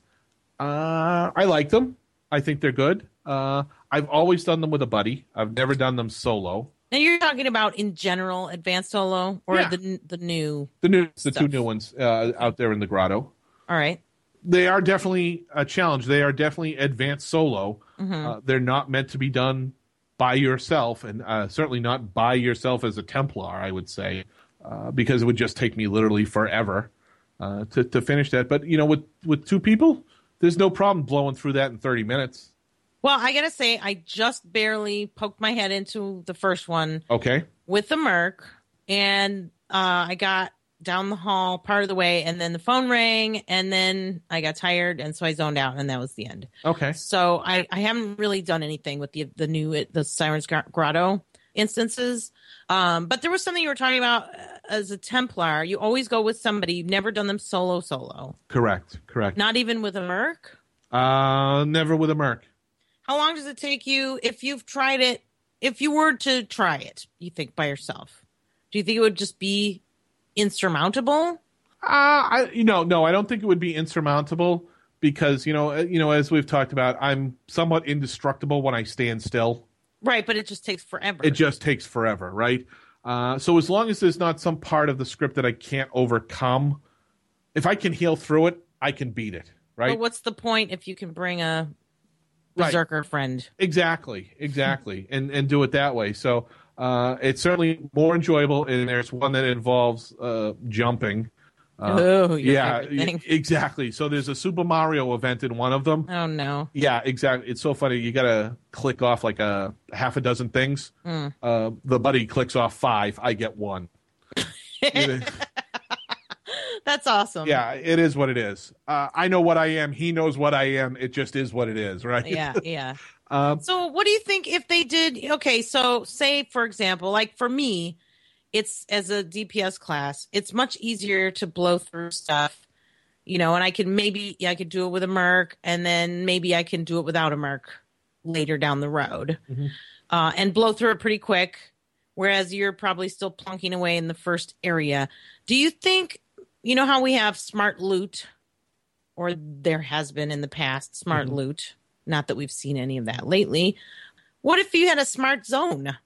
uh, I like them. I think they're good. Uh, I've always done them with a buddy. I've never done them solo.
Now you're talking about in general advanced solo or
Yeah.
the the new.
The new, the two new ones uh, out there in the grotto.
All right.
They are definitely a challenge. They are definitely advanced solo. Uh, they're not meant to be done by yourself, and uh, certainly not by yourself as a Templar. I would say, uh, because it would just take me literally forever uh, to to finish that. But you know, with with two people, there's no problem blowing through that in 30 minutes.
Well, I gotta say, I just barely poked my head into the first one
Okay.
with the Merc, and uh, I got down the hall part of the way, and then the phone rang, and then I got tired, and so I zoned out, and that was the end.
Okay.
So I, I haven't really done anything with the the new the Sirens Grotto instances. Um, but there was something you were talking about uh, as a Templar. You always go with somebody. You've never done them solo solo,
Correct. Correct.
not even with a Merc.
Uh, never with a merc.
How long does it take you if you've tried it? If you were to try it, you think by yourself, do you think it would just be insurmountable?
Uh, I you know no, I don't think it would be insurmountable because you know uh, you know as we've talked about, I'm somewhat indestructible when I stand still.
Right, but it just takes forever.
It just takes forever, right? Uh, so as long as there's not some part of the script that I can't overcome, if I can heal through it, I can beat it, right?
But what's the point if you can bring a
Right.
berserker friend?
Exactly, exactly, and and do it that way. So uh, it's certainly more enjoyable, and there's one that involves uh, jumping,
oh,
yeah, exactly. So there's a Super Mario event in one of them.
Oh no.
Yeah, exactly. It's so funny. You got to click off like a half a dozen things.
Mm.
Uh, the buddy clicks off five. I get one.
That's awesome.
yeah, it is what it is. Uh, I know what I am. He knows what I am. It just is what it is, right?
Yeah, yeah.
Um,
So, what do you think if they did? Okay, so say for example, like for me, it's as a DPS class, it's much easier to blow through stuff, you know, and I can maybe I could do it with a merc, and then maybe I can do it without a merc later down the road,
Mhm.
uh, and blow through it pretty quick. Whereas you're probably still plunking away in the first area. Do you think, you know, how we have smart loot, or there has been in the past smart
Mhm.
loot? Not that we've seen any of that lately. What if you had a smart zone?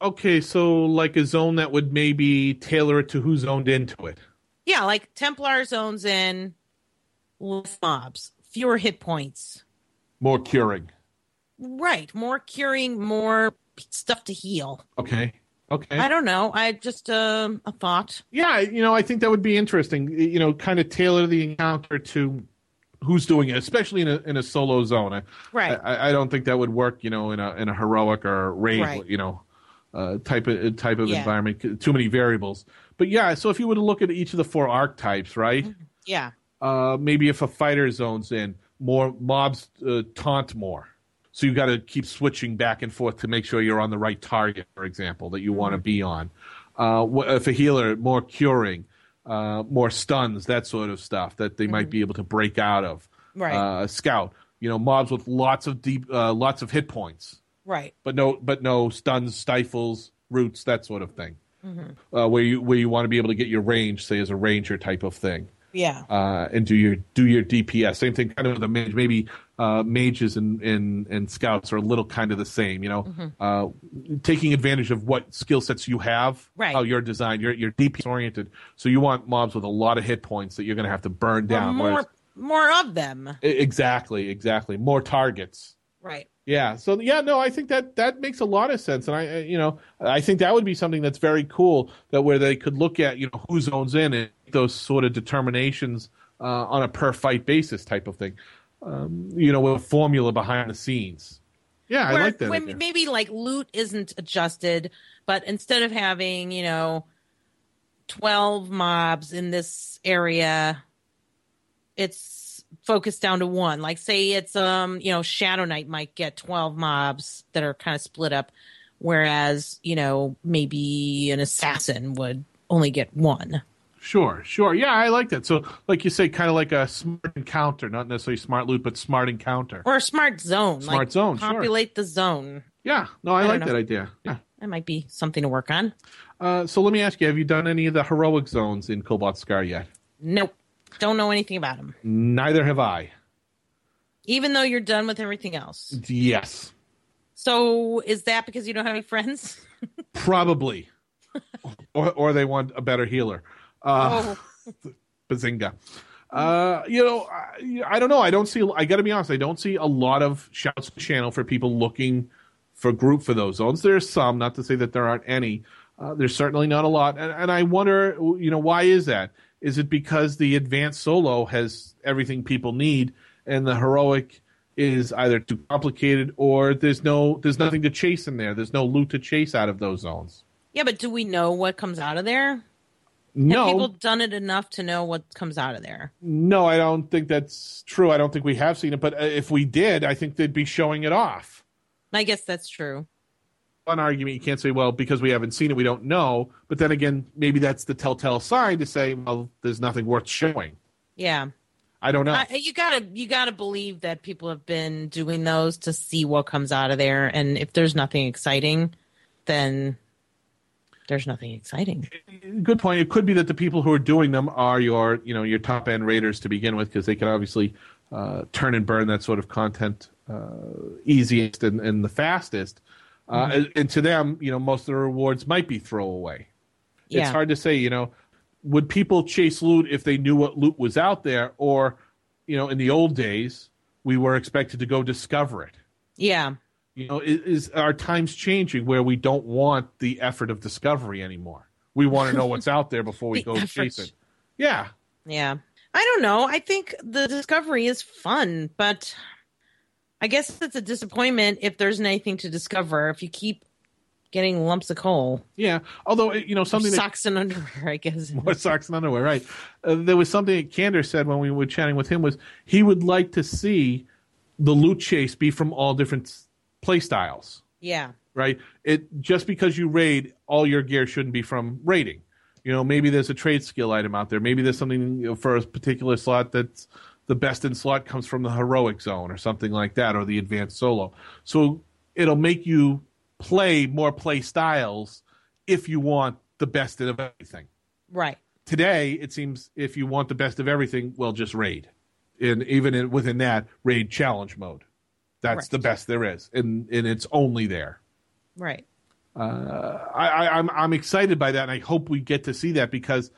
okay, so like a zone that would maybe tailor it to who's zoned into it.
Yeah, like Templar zones in less mobs, fewer hit points.
More curing.
Right, more curing, more stuff to heal.
Okay. Okay.
I don't know. I just um a thought.
Yeah, you know, I think that would be interesting. You know, kind of tailor the encounter to who's doing it, especially in a in a solo zone. I,
Right.
I, I don't think that would work. You know, in a in a heroic or raid,
Right.
you know, uh, type of type of
Yeah.
environment. Too many variables. But yeah, so if you were to look at each of the four archetypes, right?
yeah.
Uh, maybe if a fighter zones in, more mobs uh, taunt more. So you got to keep switching back and forth to make sure you're on the right target, for example, that you want to be on. Uh, if a healer, more curing, uh, more stuns, that sort of stuff that they might be able to break out of.
Right.
Uh, scout, you know, mobs with lots of deep, uh, lots of hit points,
Right.
but no, but no stuns, stifles, roots, that sort of thing.
Mm-hmm.
Uh, where you where you want to be able to get your range, say as a ranger type of thing
Yeah.
uh, and do your do your DPS. Same thing, kind of with a mage. Maybe uh, mages and, and and scouts are a little kind of the same. You know,
Mm-hmm.
uh, taking advantage of what skill sets you have,
Right.
how you're designed. You're you're DPS oriented, so you want mobs with a lot of hit points that you're going to have to burn down.
more
whereas-
more of them.
Exactly, exactly. More targets.
Right.
Yeah. So yeah, no, I think that that makes a lot of sense, and I, you know, I think that would be something that's very cool. That where they could look at you know who zones in and those sort of determinations uh, on a per fight basis type of thing. Um, you know, with a formula behind the scenes. Yeah, I like that.
when maybe like loot isn't adjusted, but instead of having, you know, 12 mobs in this area, it's focused down to one. Like say it's um, you know, Shadow Knight might get 12 mobs that are kind of split up whereas, you know, maybe an assassin would only get one.
Sure, sure. Yeah, I like that. So, like you say, kind of like a smart encounter, not necessarily smart loot, but smart encounter.
Or a smart zone.
Smart
like
zone, sure.
Populate the zone.
Yeah, no, I,
I
like that idea. Yeah.
That might be something to work on.
Uh, so let me ask you: Have you done any of the heroic zones in Cobalt Scar yet?
Nope. Don't know anything about them.
Neither have I.
Even though you're done with everything else.
Yes,
So is that because you don't have any friends?
probably, or or they want a better healer. Uh,
oh,
Bazinga. Uh, you know, I, I don't know. I don't see. I got to be honest. I don't see a lot of shouts to channel for people looking for group for those zones. There's some, not to say that there aren't any. Uh, there's certainly not a lot, and, and I wonder, you know, why is that? Is it because the advanced solo has everything people need, and the heroic is either too complicated or there's no there's nothing to chase in there. There's no loot to chase out of those zones.
yeah, but do we know what comes out of there?
No,
Have people done it enough to know what comes out of there?
No, I don't think that's true. I don't think we have seen it, but uh, if we did, I think they'd be showing it off.
I guess that's true.
One argument you can't say, well, because we haven't seen it, we don't know. But then again, maybe that's the telltale sign to say, well, there's nothing worth showing.
Yeah.
I don't know.
I, you gotta you gotta believe that people have been doing those to see what comes out of there, and if there's nothing exciting, then there's nothing exciting.
Good point. It could be that the people who are doing them are your, you know, your top end raiders to begin with, because they can obviously uh, turn and burn that sort of content uh, easiest and, and the fastest. Uh, and, and to them, you know, most of the rewards might be throwaway.
Yeah.
It's hard to say, you know, would people chase loot if they knew what loot was out there, or, you know, in the old days, we were expected to go discover it.
Yeah.
You know, is, is our times changing where we don't want the effort of discovery anymore? We want to know what's out there before we
The
go
effort.
chase it. Yeah.
Yeah. I don't know. I think the discovery is fun, but I guess it's a disappointment if there's anything to discover. If you keep getting lumps of coal,
Yeah. Although, you know, something that
socks and underwear, I guess.
more socks and underwear, right? Uh, there was something that Kander said when we were chatting with him was he would like to see the loot chase be from all different play styles,
Yeah.
right? It just because you raid, all your gear shouldn't be from raiding. You know, maybe there's a trade skill item out there. Maybe there's something you know, for a particular slot that's the best in slot comes from the heroic zone or something like that, or the advanced solo. So it'll make you play more play styles if you want the best of everything
Right.
today it seems if you want the best of everything well just raid and even in, within that raid challenge mode that's
Right.
the best there is and and it's only there
Right.
I, I i'm i'm excited by that and i hope we get to see that because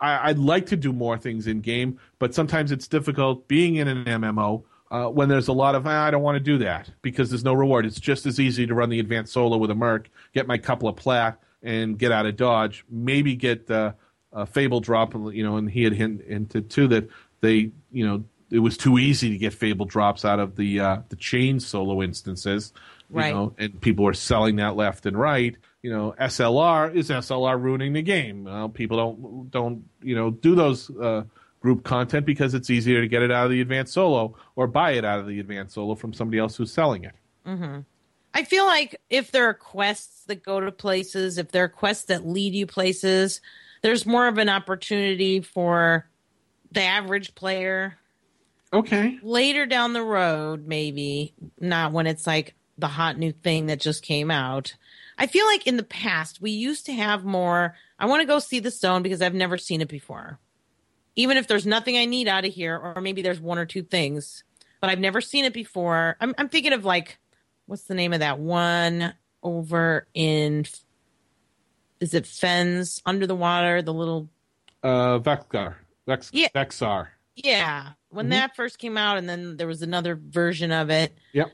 I, i'd like to do more things in game but sometimes it's difficult being in an mmo uh, when there's a lot of "Ah, I don't want to do that because there's no reward. It's just as easy to run the advanced solo with a merc, get my couple of plat, and get out of dodge. Maybe get uh, a fable drop. You know, and he had hint, hinted too that they, you know, it was too easy to get fable drops out of the uh, the chain solo instances. You
Right.
know, and people are selling that left and right. You know, SLR is SLR ruining the game. Well, people don't don't you know do those uh, group content because it's easier to get it out of the advanced solo or buy it out of the advanced solo from somebody else who's selling it.
I feel like if there are quests that go to places, if there are quests that lead you places, there's more of an opportunity for the average player
Okay.
later down the road, maybe not when it's like the hot new thing that just came out. I feel like in the past we used to have more. I want to go see the stone because I've never seen it before. Even if there's nothing I need out of here, or maybe there's one or two things, but I've never seen it before. I'm, I'm thinking of like, what's the name of that one over in? Is it Fens under the water? The little
Uh, Veksar. Vex-
Yeah.
Veksar.
Yeah, when
Mhm.
that first came out, and then there was another version of it.
Yep.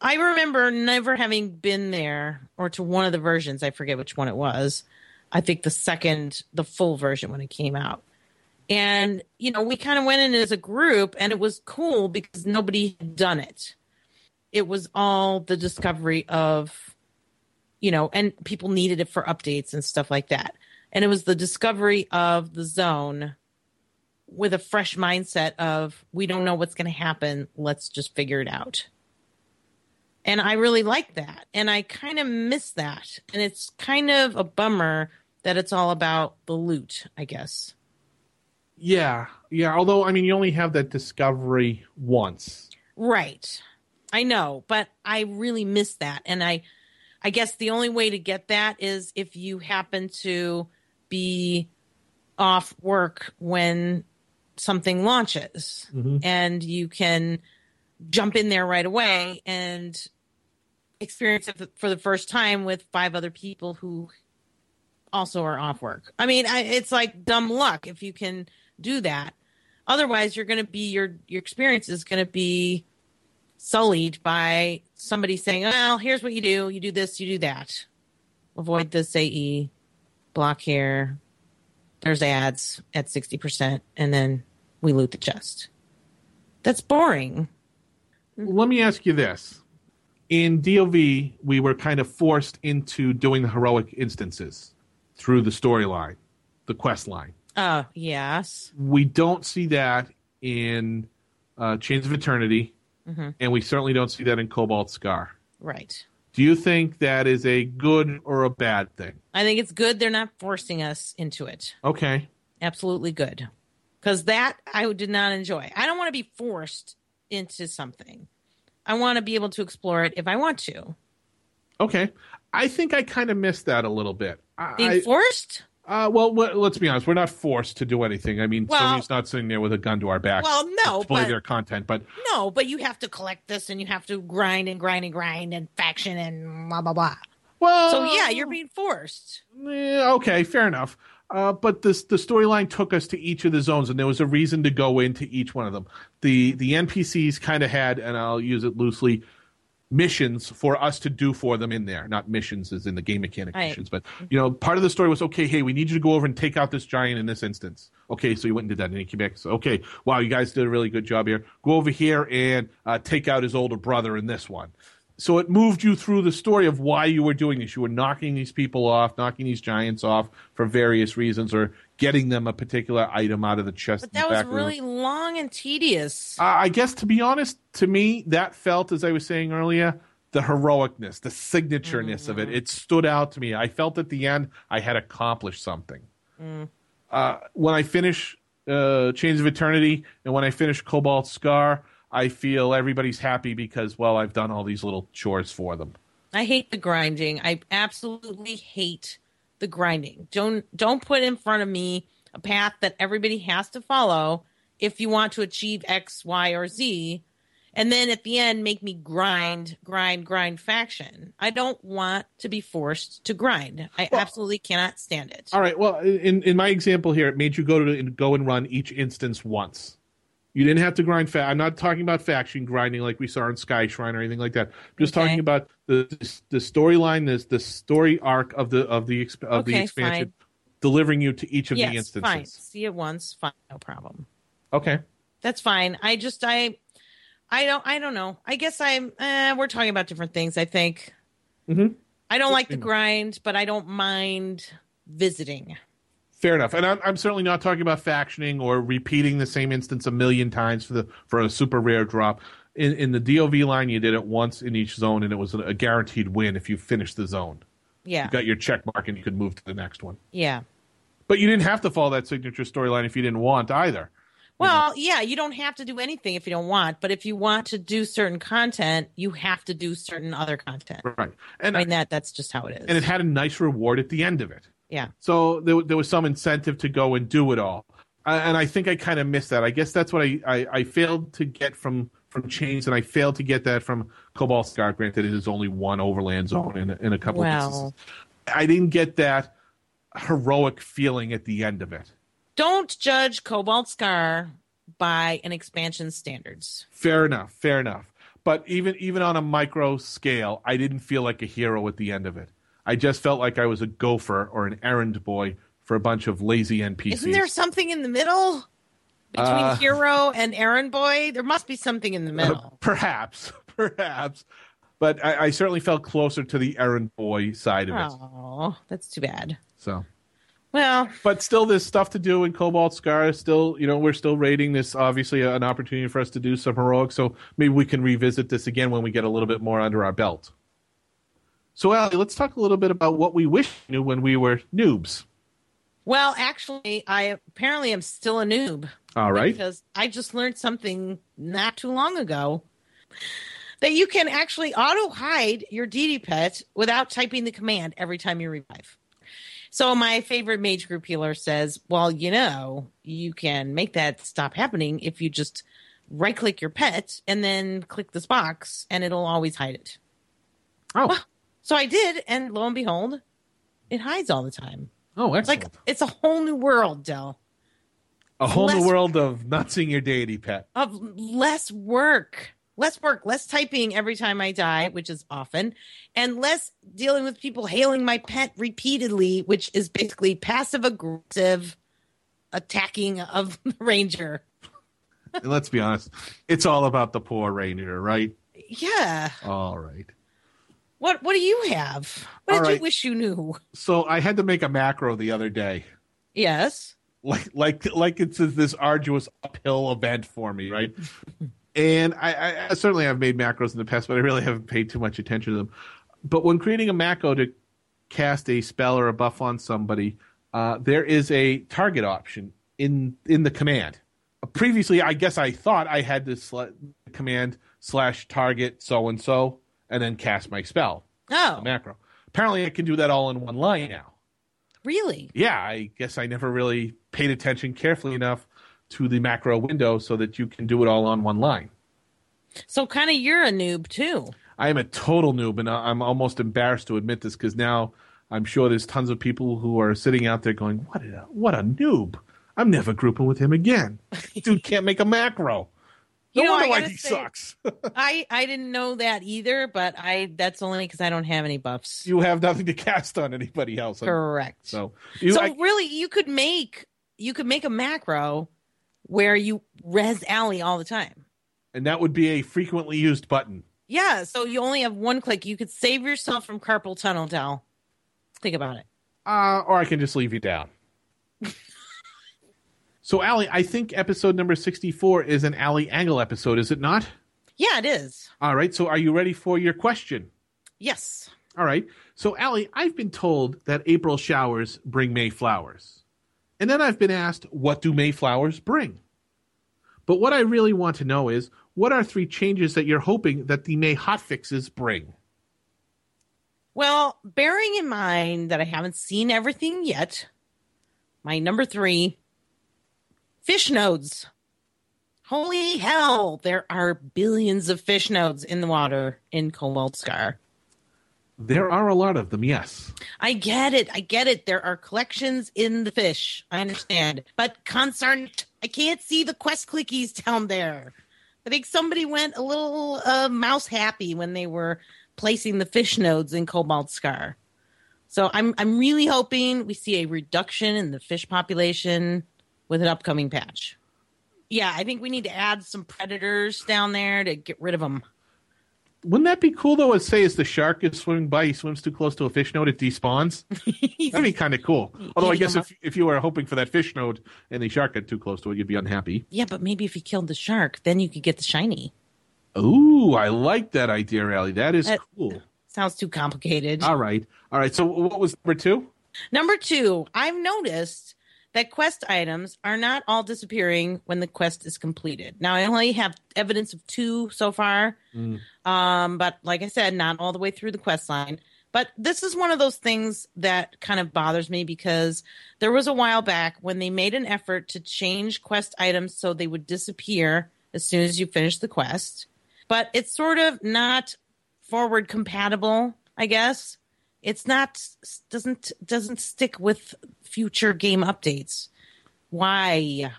I remember never having been there or to one of the versions. I forget which one it was. I think the second, the full version when it came out. And, you know, we kind of went in as a group and it was cool because nobody had done it. It was all the discovery of, you know, and people needed it for updates and stuff like that. And it was the discovery of the zone with a fresh mindset of we don't know what's going to happen let's just figure it out and i really like that and i kind of miss that and it's kind of a bummer that it's all about the loot i guess
Yeah. Yeah. Although, I mean, you only have that discovery once.
right i know but i really miss that and i i guess the only way to get that is if you happen to be off work when something launches
Mhm.
and you can jump in there right away and experience it for the first time with five other people who also are off work. I mean, I, it's like dumb luck if you can do that. Otherwise, you're going to be your your experience is going to be sullied by somebody saying, "Well, here's what you do. You do this, you do that. Avoid this AE, block here. There's ads at 60%, and then we loot the chest." That's boring.
Let me ask you this. In DOV, we were kind of forced into doing the heroic instances through the storyline, the quest line.
Oh, yes.
We don't see that in uh, Chains of Eternity,
Mhm.
and we certainly don't see that in Cobalt Scar.
Right.
Do you think that is a good or a bad thing?
I think it's good they're not forcing us into it.
Okay.
Absolutely good. Because that I did not enjoy. I don't want to be forced into something. I want to be able to explore it if I want to.
Okay. I think I kind of missed that a little bit.
Being
I-
forced?
uh, well, let's be honest. We're not forced to do anything. I mean,
Well-
Sony's not sitting there with a gun to our back.
Well, no,
to play
but
their content, but
no, but you have to collect this and you have to grind and grind and grind and faction and blah blah blah.
well,
So yeah, you're being forced.
Eh, okay, fair enough. Uh, but this the storyline took us to each of the zones, and there was a reason to go into each one of them. The the NPCs kind of had, and I'll use it loosely, missions for us to do for them in there. Not missions as in the game mechanic
Right.
missions, but you know, part of the story was okay. Hey, we need you to go over and take out this giant in this instance. Okay, so you went and did that, and he came back. and said, okay, wow, you guys did a really good job here. Go over here and uh, take out his older brother in this one. So it moved you through the story of why you were doing this. You were knocking these people off, knocking these giants off for various reasons, or getting them a particular item out of the chest.
But that was
the room.
really long and tedious.
Uh, I guess to be honest, to me, that felt, as I was saying earlier, the heroicness, the signatureness of it. It stood out to me. I felt at the end I had accomplished something. Uh, when I finish uh, Chains of Eternity and when I finish Cobalt Scar, I feel everybody's happy because, well, I've done all these little chores for them.
I hate the grinding. I absolutely hate the grinding. Don't don't put in front of me a path that everybody has to follow if you want to achieve X, Y, or Z, and then at the end make me grind, grind, grind faction. I don't want to be forced to grind. I absolutely cannot stand it.
All right. Well, in in my example here, it made you go to go and run each instance once. You didn't have to grind. I'm not talking about faction grinding like we saw in Sky Shrine or anything like that. I'm just
Okay.
talking about the the storyline, this the story arc of the of the exp- of the expansion,
fine.
delivering you to each of the
yes,
instances.
fine. See it once, fine, no problem.
Okay.
That's fine. I just I I don't I don't know. I guess I'm eh, we're talking about different things, I think.
Mhm.
I don't like the grind, but I don't mind visiting.
Fair enough. And I'm, I'm certainly not talking about factioning or repeating the same instance a million times for the for a super rare drop. In in the DOV line, you did it once in each zone, and it was a guaranteed win if you finished the zone.
Yeah.
You got your check mark, and you could move to the next one.
Yeah.
But you didn't have to follow that signature storyline if you didn't want either.
Well, yeah, you don't have to do anything if you don't want, but if you want to do certain content, you have to do certain other content.
Right. And
I mean that that's just how it is.
and it had a nice reward at the end of it.
Yeah.
So there, there was some incentive to go and do it all. And I think I kind of missed that. I guess that's what I, I, I failed to get from, from Chains, and I failed to get that from Cobalt Scar. Granted, it is only one overland zone in, a- in a couple of
Well.
instances. I didn't get that heroic feeling at the end of it.
Don't judge Cobalt Scar by an expansion standards.
Fair enough, fair enough. But even even on a micro scale, I didn't feel like a hero at the end of it. I just felt like I was a gopher or an errand boy for a bunch of lazy NPCs.
Isn't there something in the middle between
Uh,
hero and errand boy? There must be something in the middle.
Perhaps, perhaps. But I, I certainly felt closer to the errand boy side of it.
Oh, that's too bad.
So,
Well,
but still, there's stuff to do in Cobalt Scar. Still, you know, we're still rating this. Obviously, an opportunity for us to do some heroic. So maybe we can revisit this again when we get a little bit more under our belt. So, Allie, let's talk a little bit about what we wish we knew when we were noobs.
well, actually, I apparently am still a noob.
All right.
Because I just learned something not too long ago that you can actually auto hide your DD pet without typing the command every time you revive. So my favorite mage group healer says, "Well, you know, you can make that stop happening if you just right click your pet and then click this box and it'll always hide it."
Oh,
So I did, and lo and behold, it hides all the time.
oh,
It's
excellent.
like it's a whole new world, Dell.
a whole new world of not seeing your DD pet.
of less work less work less typing every time i die which is often and less dealing with people hailing my pet repeatedly which is basically passive aggressive attacking of the ranger
and let's be honest, it's all about the poor ranger, right?
yeah
All right.
What what do you have what
All
did
right.
you wish you knew
So I had to make a macro the other day.
yes
like like like it's this arduous uphill event for me, right? and I, I, certainly have made macros in the past, but I really haven't paid too much attention to them. But when creating a macro to cast a spell or a buff on somebody, uh, there is a target option in in the command. Previously, I guess I thought I had to sl- command slash target so and so and then cast my spell
oh
macro. Apparently, I can do that all in one line now
really
yeah, I guess I never really paid attention carefully enough to the macro window so that you can do it all on one line.
so kind of you're a noob too
I am a total noob, and I'm almost embarrassed to admit this because now I'm sure there's tons of people who are sitting out there going, "What a what a noob! I'm never grouping with him again. Dude can't make a macro." No
You know,
wonder
I
why he
say-
sucks.
I I didn't know that either, but I that's only because I don't have any buffs.
you have nothing to cast on anybody else.
Correct.
So, you,
so
I-
really, you could make you could make a macro where you res Allie all the time.
and that would be a frequently used button.
Yeah, so you only have one click. You could save yourself from carpal tunnel, Dell. Think about it.
Uh, or I can just leave you down. So, Allie, I think episode number 64 is an Allie Angle episode, is it not?
Yeah, it is.
All right. So, are you ready for your question?
Yes.
All right. So, Allie, I've been told that April showers bring May flowers. And then I've been asked, what do May flowers bring? But what I really want to know is, what are three changes that you're hoping that the May hotfixes bring?
Well, bearing in mind that I haven't seen everything yet, my number three fish nodes. Holy hell, there are billions of fish nodes in the water in Cobalt Scar.
There are a lot of them, yes.
I get it. I get it. There are collections in the fish. I understand. But concerned, I can't see the quest clickies down there. I think somebody went a little uh, mouse happy when they were placing the fish nodes in Cobalt Scar. So I'm I'm really hoping we see a reduction in the fish population with an upcoming patch. Yeah, I think we need to add some predators down there to get rid of them.
Wouldn't that be cool though? As say, as the shark is swimming by, he swims too close to a fish node, it despawns. That'd be kind of cool. Although I guess if if you were hoping for that fish node and the shark got too close to it, you'd be unhappy.
yeah, but maybe if you killed the shark, then you could get the shiny.
Ooh, I like that idea, Rally. That is
That-
cool.
Sounds too complicated.
All right, all right. So what was number two?
Number two, I've noticed that quest items are not all disappearing when the quest is completed. Now, I only have evidence of two so far, um, but like I said, not all the way through the quest line. But this is one of those things that kind of bothers me because there was a while back when they made an effort to change quest items so they would disappear as soon as you finish the quest. But it's sort of not forward compatible, I guess it's not doesn't doesn't stick with future game updates why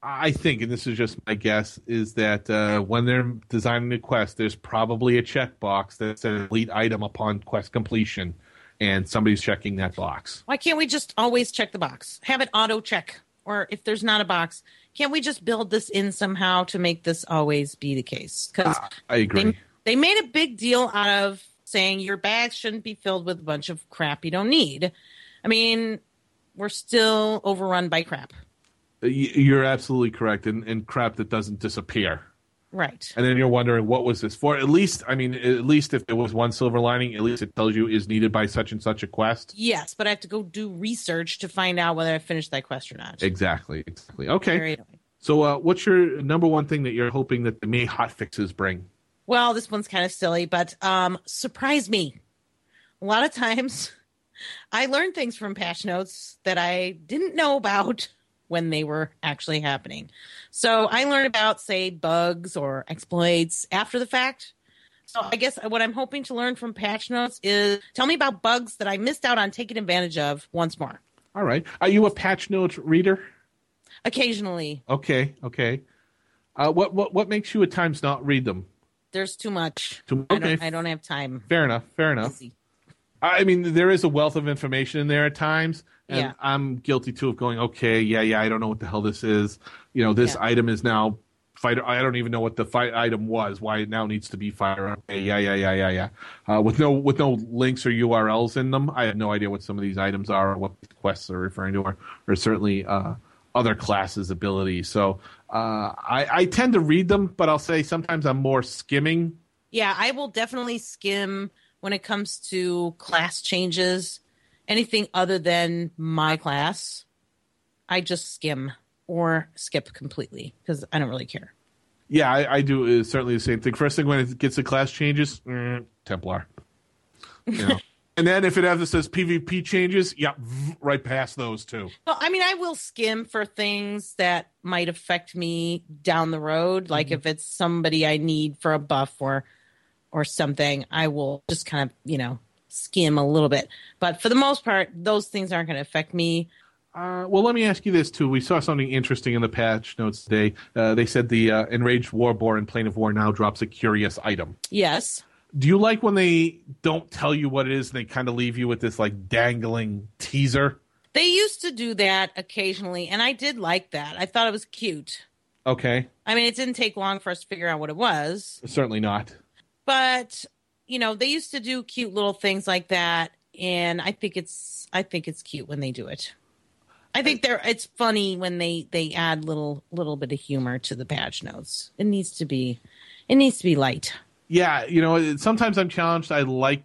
I think, and this is just my guess, is that uh, when they're designing the quest, there's probably a checkbox that says "Elite item upon quest completion," and somebody's checking that box.
why can't we just always check the box have it auto check or if there's not a box can't we just build this in somehow to make this always be the case because
I agree.
they, they made a big deal out of saying your bags shouldn't be filled with a bunch of crap you don't need i mean we're still overrun by crap
You're absolutely correct, and, and crap that doesn't disappear.
right
And then you're wondering what was this for? At least, I mean, at least if there was one silver lining, at least it tells you is needed by such and such a quest.
yes but i have to go do research to find out whether i finished that quest or not
Exactly, exactly. Okay, so uh, what's your number one thing that you're hoping that the May hot fixes bring?
Well, this one's kind of silly, but um, surprise me. A lot of times, I learn things from patch notes that I didn't know about when they were actually happening. So I learn about, say, bugs or exploits after the fact. So I guess what I'm hoping to learn from patch notes is tell me about bugs that I missed out on taking advantage of once more.
All right, are you a patch notes reader?
Occasionally,
Okay, okay. Uh, what what what makes you at times not read them?
There's too much.
Too-
I,
okay.
don't, I don't have time.
Fair enough. Fair enough. I mean, there is a wealth of information in there at times, and
Yeah.
I'm guilty too of going, okay, yeah, yeah, I don't know what the hell this is. You know, this
Yeah.
item is now fighter. I don't even know what the fight item was. Why it now needs to be fighter. Okay, yeah, yeah, yeah, yeah, yeah. Uh, with no with no links or URLs in them, I have no idea what some of these items are or what quests are referring to, or, or certainly uh, other classes' abilities. So uh, I, I tend to read them, but I'll say sometimes I'm more skimming.
Yeah, I will definitely skim when it comes to class changes. Anything other than my class, I just skim or skip completely because I don't really care.
Yeah, I, I do uh, certainly the same thing. First thing when it gets the class changes, mm, Templar. You know. and then if it ever says PvP changes, yeah, right past those two.
Well, I mean, I will skim for things that might affect me down the road. Like if it's somebody I need for a buff or or something, I will just kind of, you know, skim a little bit. But for the most part, those things aren't going to affect me.
Uh, well, let me ask you this too. We saw something interesting in the patch notes today. Uh, they said the uh, enraged warborn in Plane of War now drops a curious item.
Yes.
Do you like when they don't tell you what it is and they kind of leave you with this like dangling teaser?
They used to do that occasionally, and I did like that. I thought it was cute.
Okay,
I mean, it didn't take long for us to figure out what it was,
certainly not.
but you know, they used to do cute little things like that, and I think it's I think it's cute when they do it. I think they're it's funny when they they add little little bit of humor to the patch notes. It needs to be it needs to be light.
Yeah, you know, sometimes I'm challenged. I like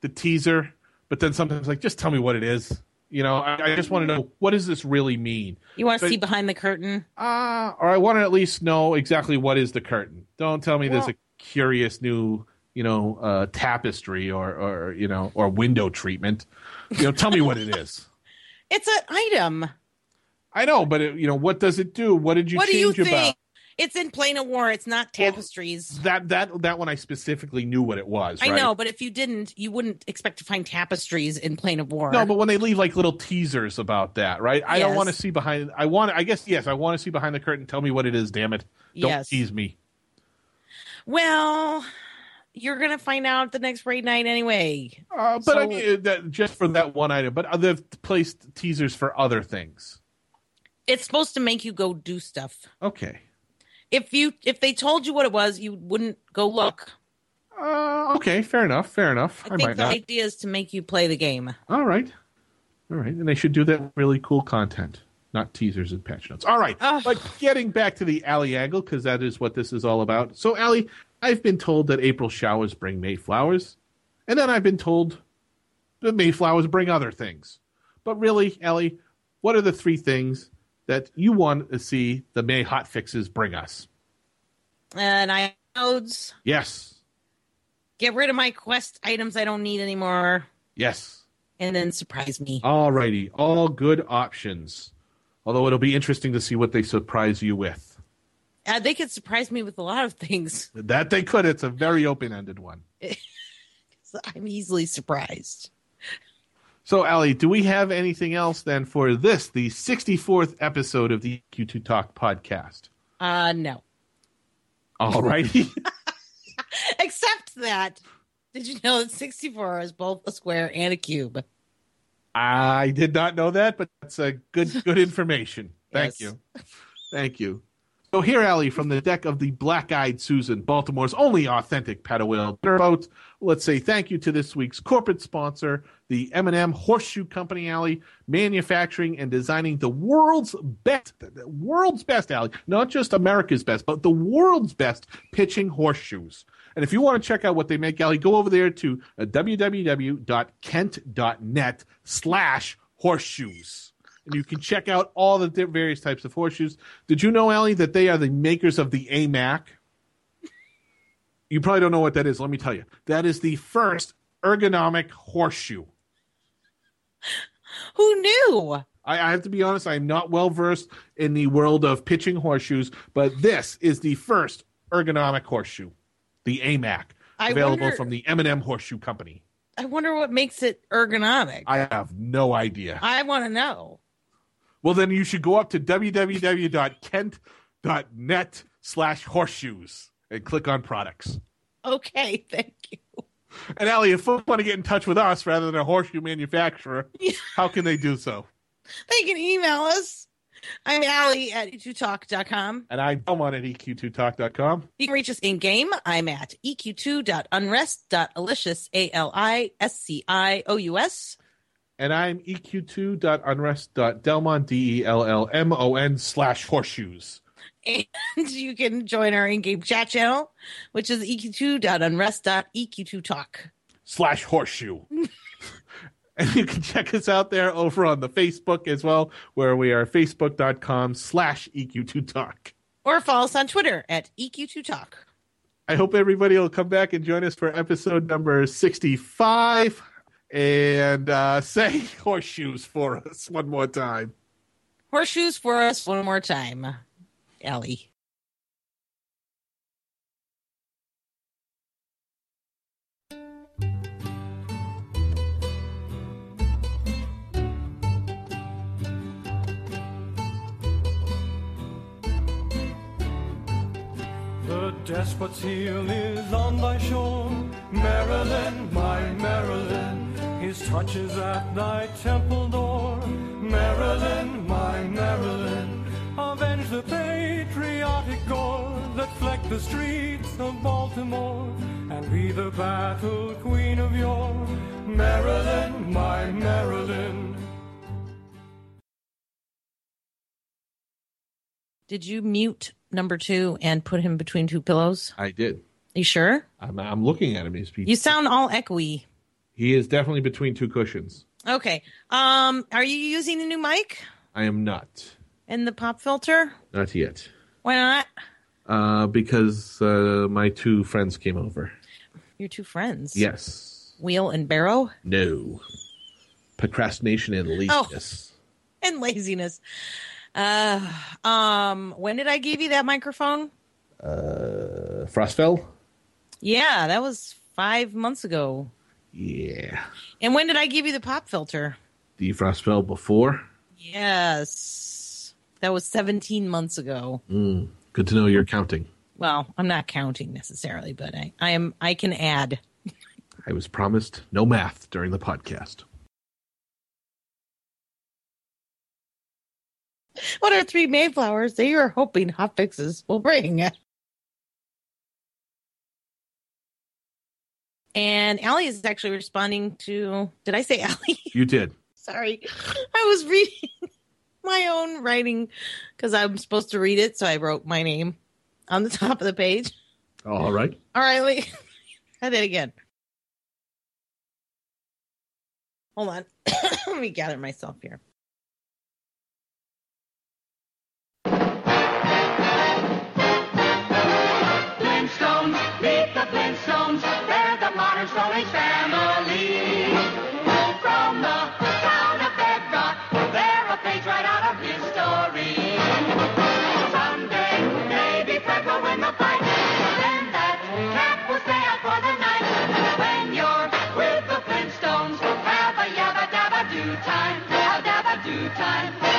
the teaser, but then sometimes like just tell me what it is. You know, I, I just want to know what does this really mean.
You want to
But-
see behind the curtain?
Uh, or I want to at least know exactly what is the curtain. Don't tell me there's a curious new, you know, uh, tapestry or, or, you know, or window treatment. You know, tell me what it is.
It's an item.
I know, but it, you know, what does it do? What did you
what do you
change
think?
about
It's in Plane of War. It's not
Well,
tapestries.
that? That that one I specifically knew what it was.
I know, but if you didn't, you wouldn't expect to find tapestries in Plane of War.
No, but when they leave like little teasers about that, right? I don't want to see behind. I want. I guess yes, I want to see behind the curtain. Tell me what it is. Damn it! Don't
Yes.
tease me.
well, you're gonna find out the next raid night anyway.
Uh, but I mean, that, just for that one item. But they've placed teasers for other things.
It's supposed to make you go do stuff.
Okay.
If you if they told you what it was, you wouldn't go look.
Uh, okay. Fair enough. Fair enough.
I,
I,
think the
not.
idea is to make you play the game.
All right. All right. And they should do that really cool content, not teasers and patch notes. All right.
Ugh.
But getting back to the Alley angle, because that is what this is all about. So, Allie, I've been told that April showers bring May flowers, And then I've been told that May flowers bring other things. But really, Allie, what are the three things that you want to see the May hot fixes bring us?
And I nodes.
Yes.
Get rid of my quest items I don't need anymore,
Yes.
and then surprise me.
All righty. All good options. Although it'll be interesting to see what they surprise you with.
Uh, they could surprise me with a lot of things.
That they could. It's a very open ended one.
I'm easily surprised.
So, Ali, do we have anything else then for this, the 64th episode of the Q2 Talk podcast?
Uh, no.
All righty.
Except that, did you know that 64 is both a square and a cube?
I did not know that, but that's a good good information. Thank
Yes.
you. Thank you. So here, Ali, from the deck of the Black Eyed Susan, Baltimore's only authentic paddlewheel boat, let's say thank you to this week's corporate sponsor, the M&M Horseshoe Company, Ali, manufacturing and designing the world's best, the world's best, Ali, not just America's best, but the world's best pitching horseshoes. And if you want to check out what they make, Ali, go over there to uh, www.kent.net slash horseshoes. And you can check out all the di- various types of horseshoes. Did you know, Ali, that they are the makers of the AMAC? You probably don't know what that is. Let me tell you. That is the first ergonomic horseshoe.
Who knew?
I, I have to be honest, I'm not well versed in the world of pitching horseshoes, but this is the first ergonomic horseshoe, the AMAC,
I
available
wonder-
from the M&M Horseshoe Company.
I wonder what makes it ergonomic. I,
I have no idea.
I want to know.
Well, then you should go up to www.kent.net slash horseshoes and click on products.
Okay, thank you.
And Allie, if folks want to get in touch with us rather than a horseshoe manufacturer, how can they do so?
They can email us. I'm Allie at e2talk.com.
And I'm Dellmon at E eq2talk.com.
You can reach us in game. I'm at E eq2.unrest.aliscious, A L I S C I O U S.
And I'm E eq2.unrest.dellmon, D E L L M O N slash horseshoes.
And you can join our in game chat channel, which is E eq2.unrest.eq2talk.
slash horseshoe. and you can check us out there over on the Facebook as well, where we are facebook.com slash EQ2Talk.
Or follow us on Twitter at E EQ2talk.
I hope everybody will come back and join us for episode number 65 and uh, say horseshoes for us one more time.
Horseshoes for us one more time, Ellie.
The despot's heel is on thy shore, Maryland, my Maryland. His touch is at thy temple door, Maryland, my Maryland. Avenge the patriotic gore that flecked the streets of Baltimore, and be the battle queen of yore, Maryland, my Maryland.
Did you mute number two and put him between two pillows?
I did.
you sure?
I'm, I'm looking at him. He's,
You sound all echoey.
He is definitely between two cushions.
Okay. Um, are you using the new mic
I am not.
and the pop filter?
Not yet.
Why not?
Uh, because uh, my two friends came over.
Your two friends.
Yes.
Wheel and Barrow
No. Procrastination and laziness.
Oh, and laziness. Uh, um, when did I give you that microphone?
Uh, Frostfell?
Yeah, that was five months ago.
Yeah.
And when did I give you the pop filter?
Defrost Frostfell before?
Yes, that was 17 months ago. Hmm.
Good to know you're counting.
Well, I'm not counting necessarily, but I, I am. I can add.
I was promised no math during the podcast.
What are three Mayflowers that you're hoping hot fixes will bring? And Allie is actually responding to. Did I say Allie?
You did.
Sorry, I was reading my own writing because I'm supposed to read it, so I wrote my name on the top of the page.
All right.
All right, let me try that again. Hold on. let me gather myself here.
Flintstones, meet the Flintstones. They're the modern Stone Age family. From the town of Bedrock, they're a page right out of history. Someday, maybe Fred will win the fight. Then that cat will stay out for the night. When you're with the Flintstones, have a yabba dabba do time. A dabba do time.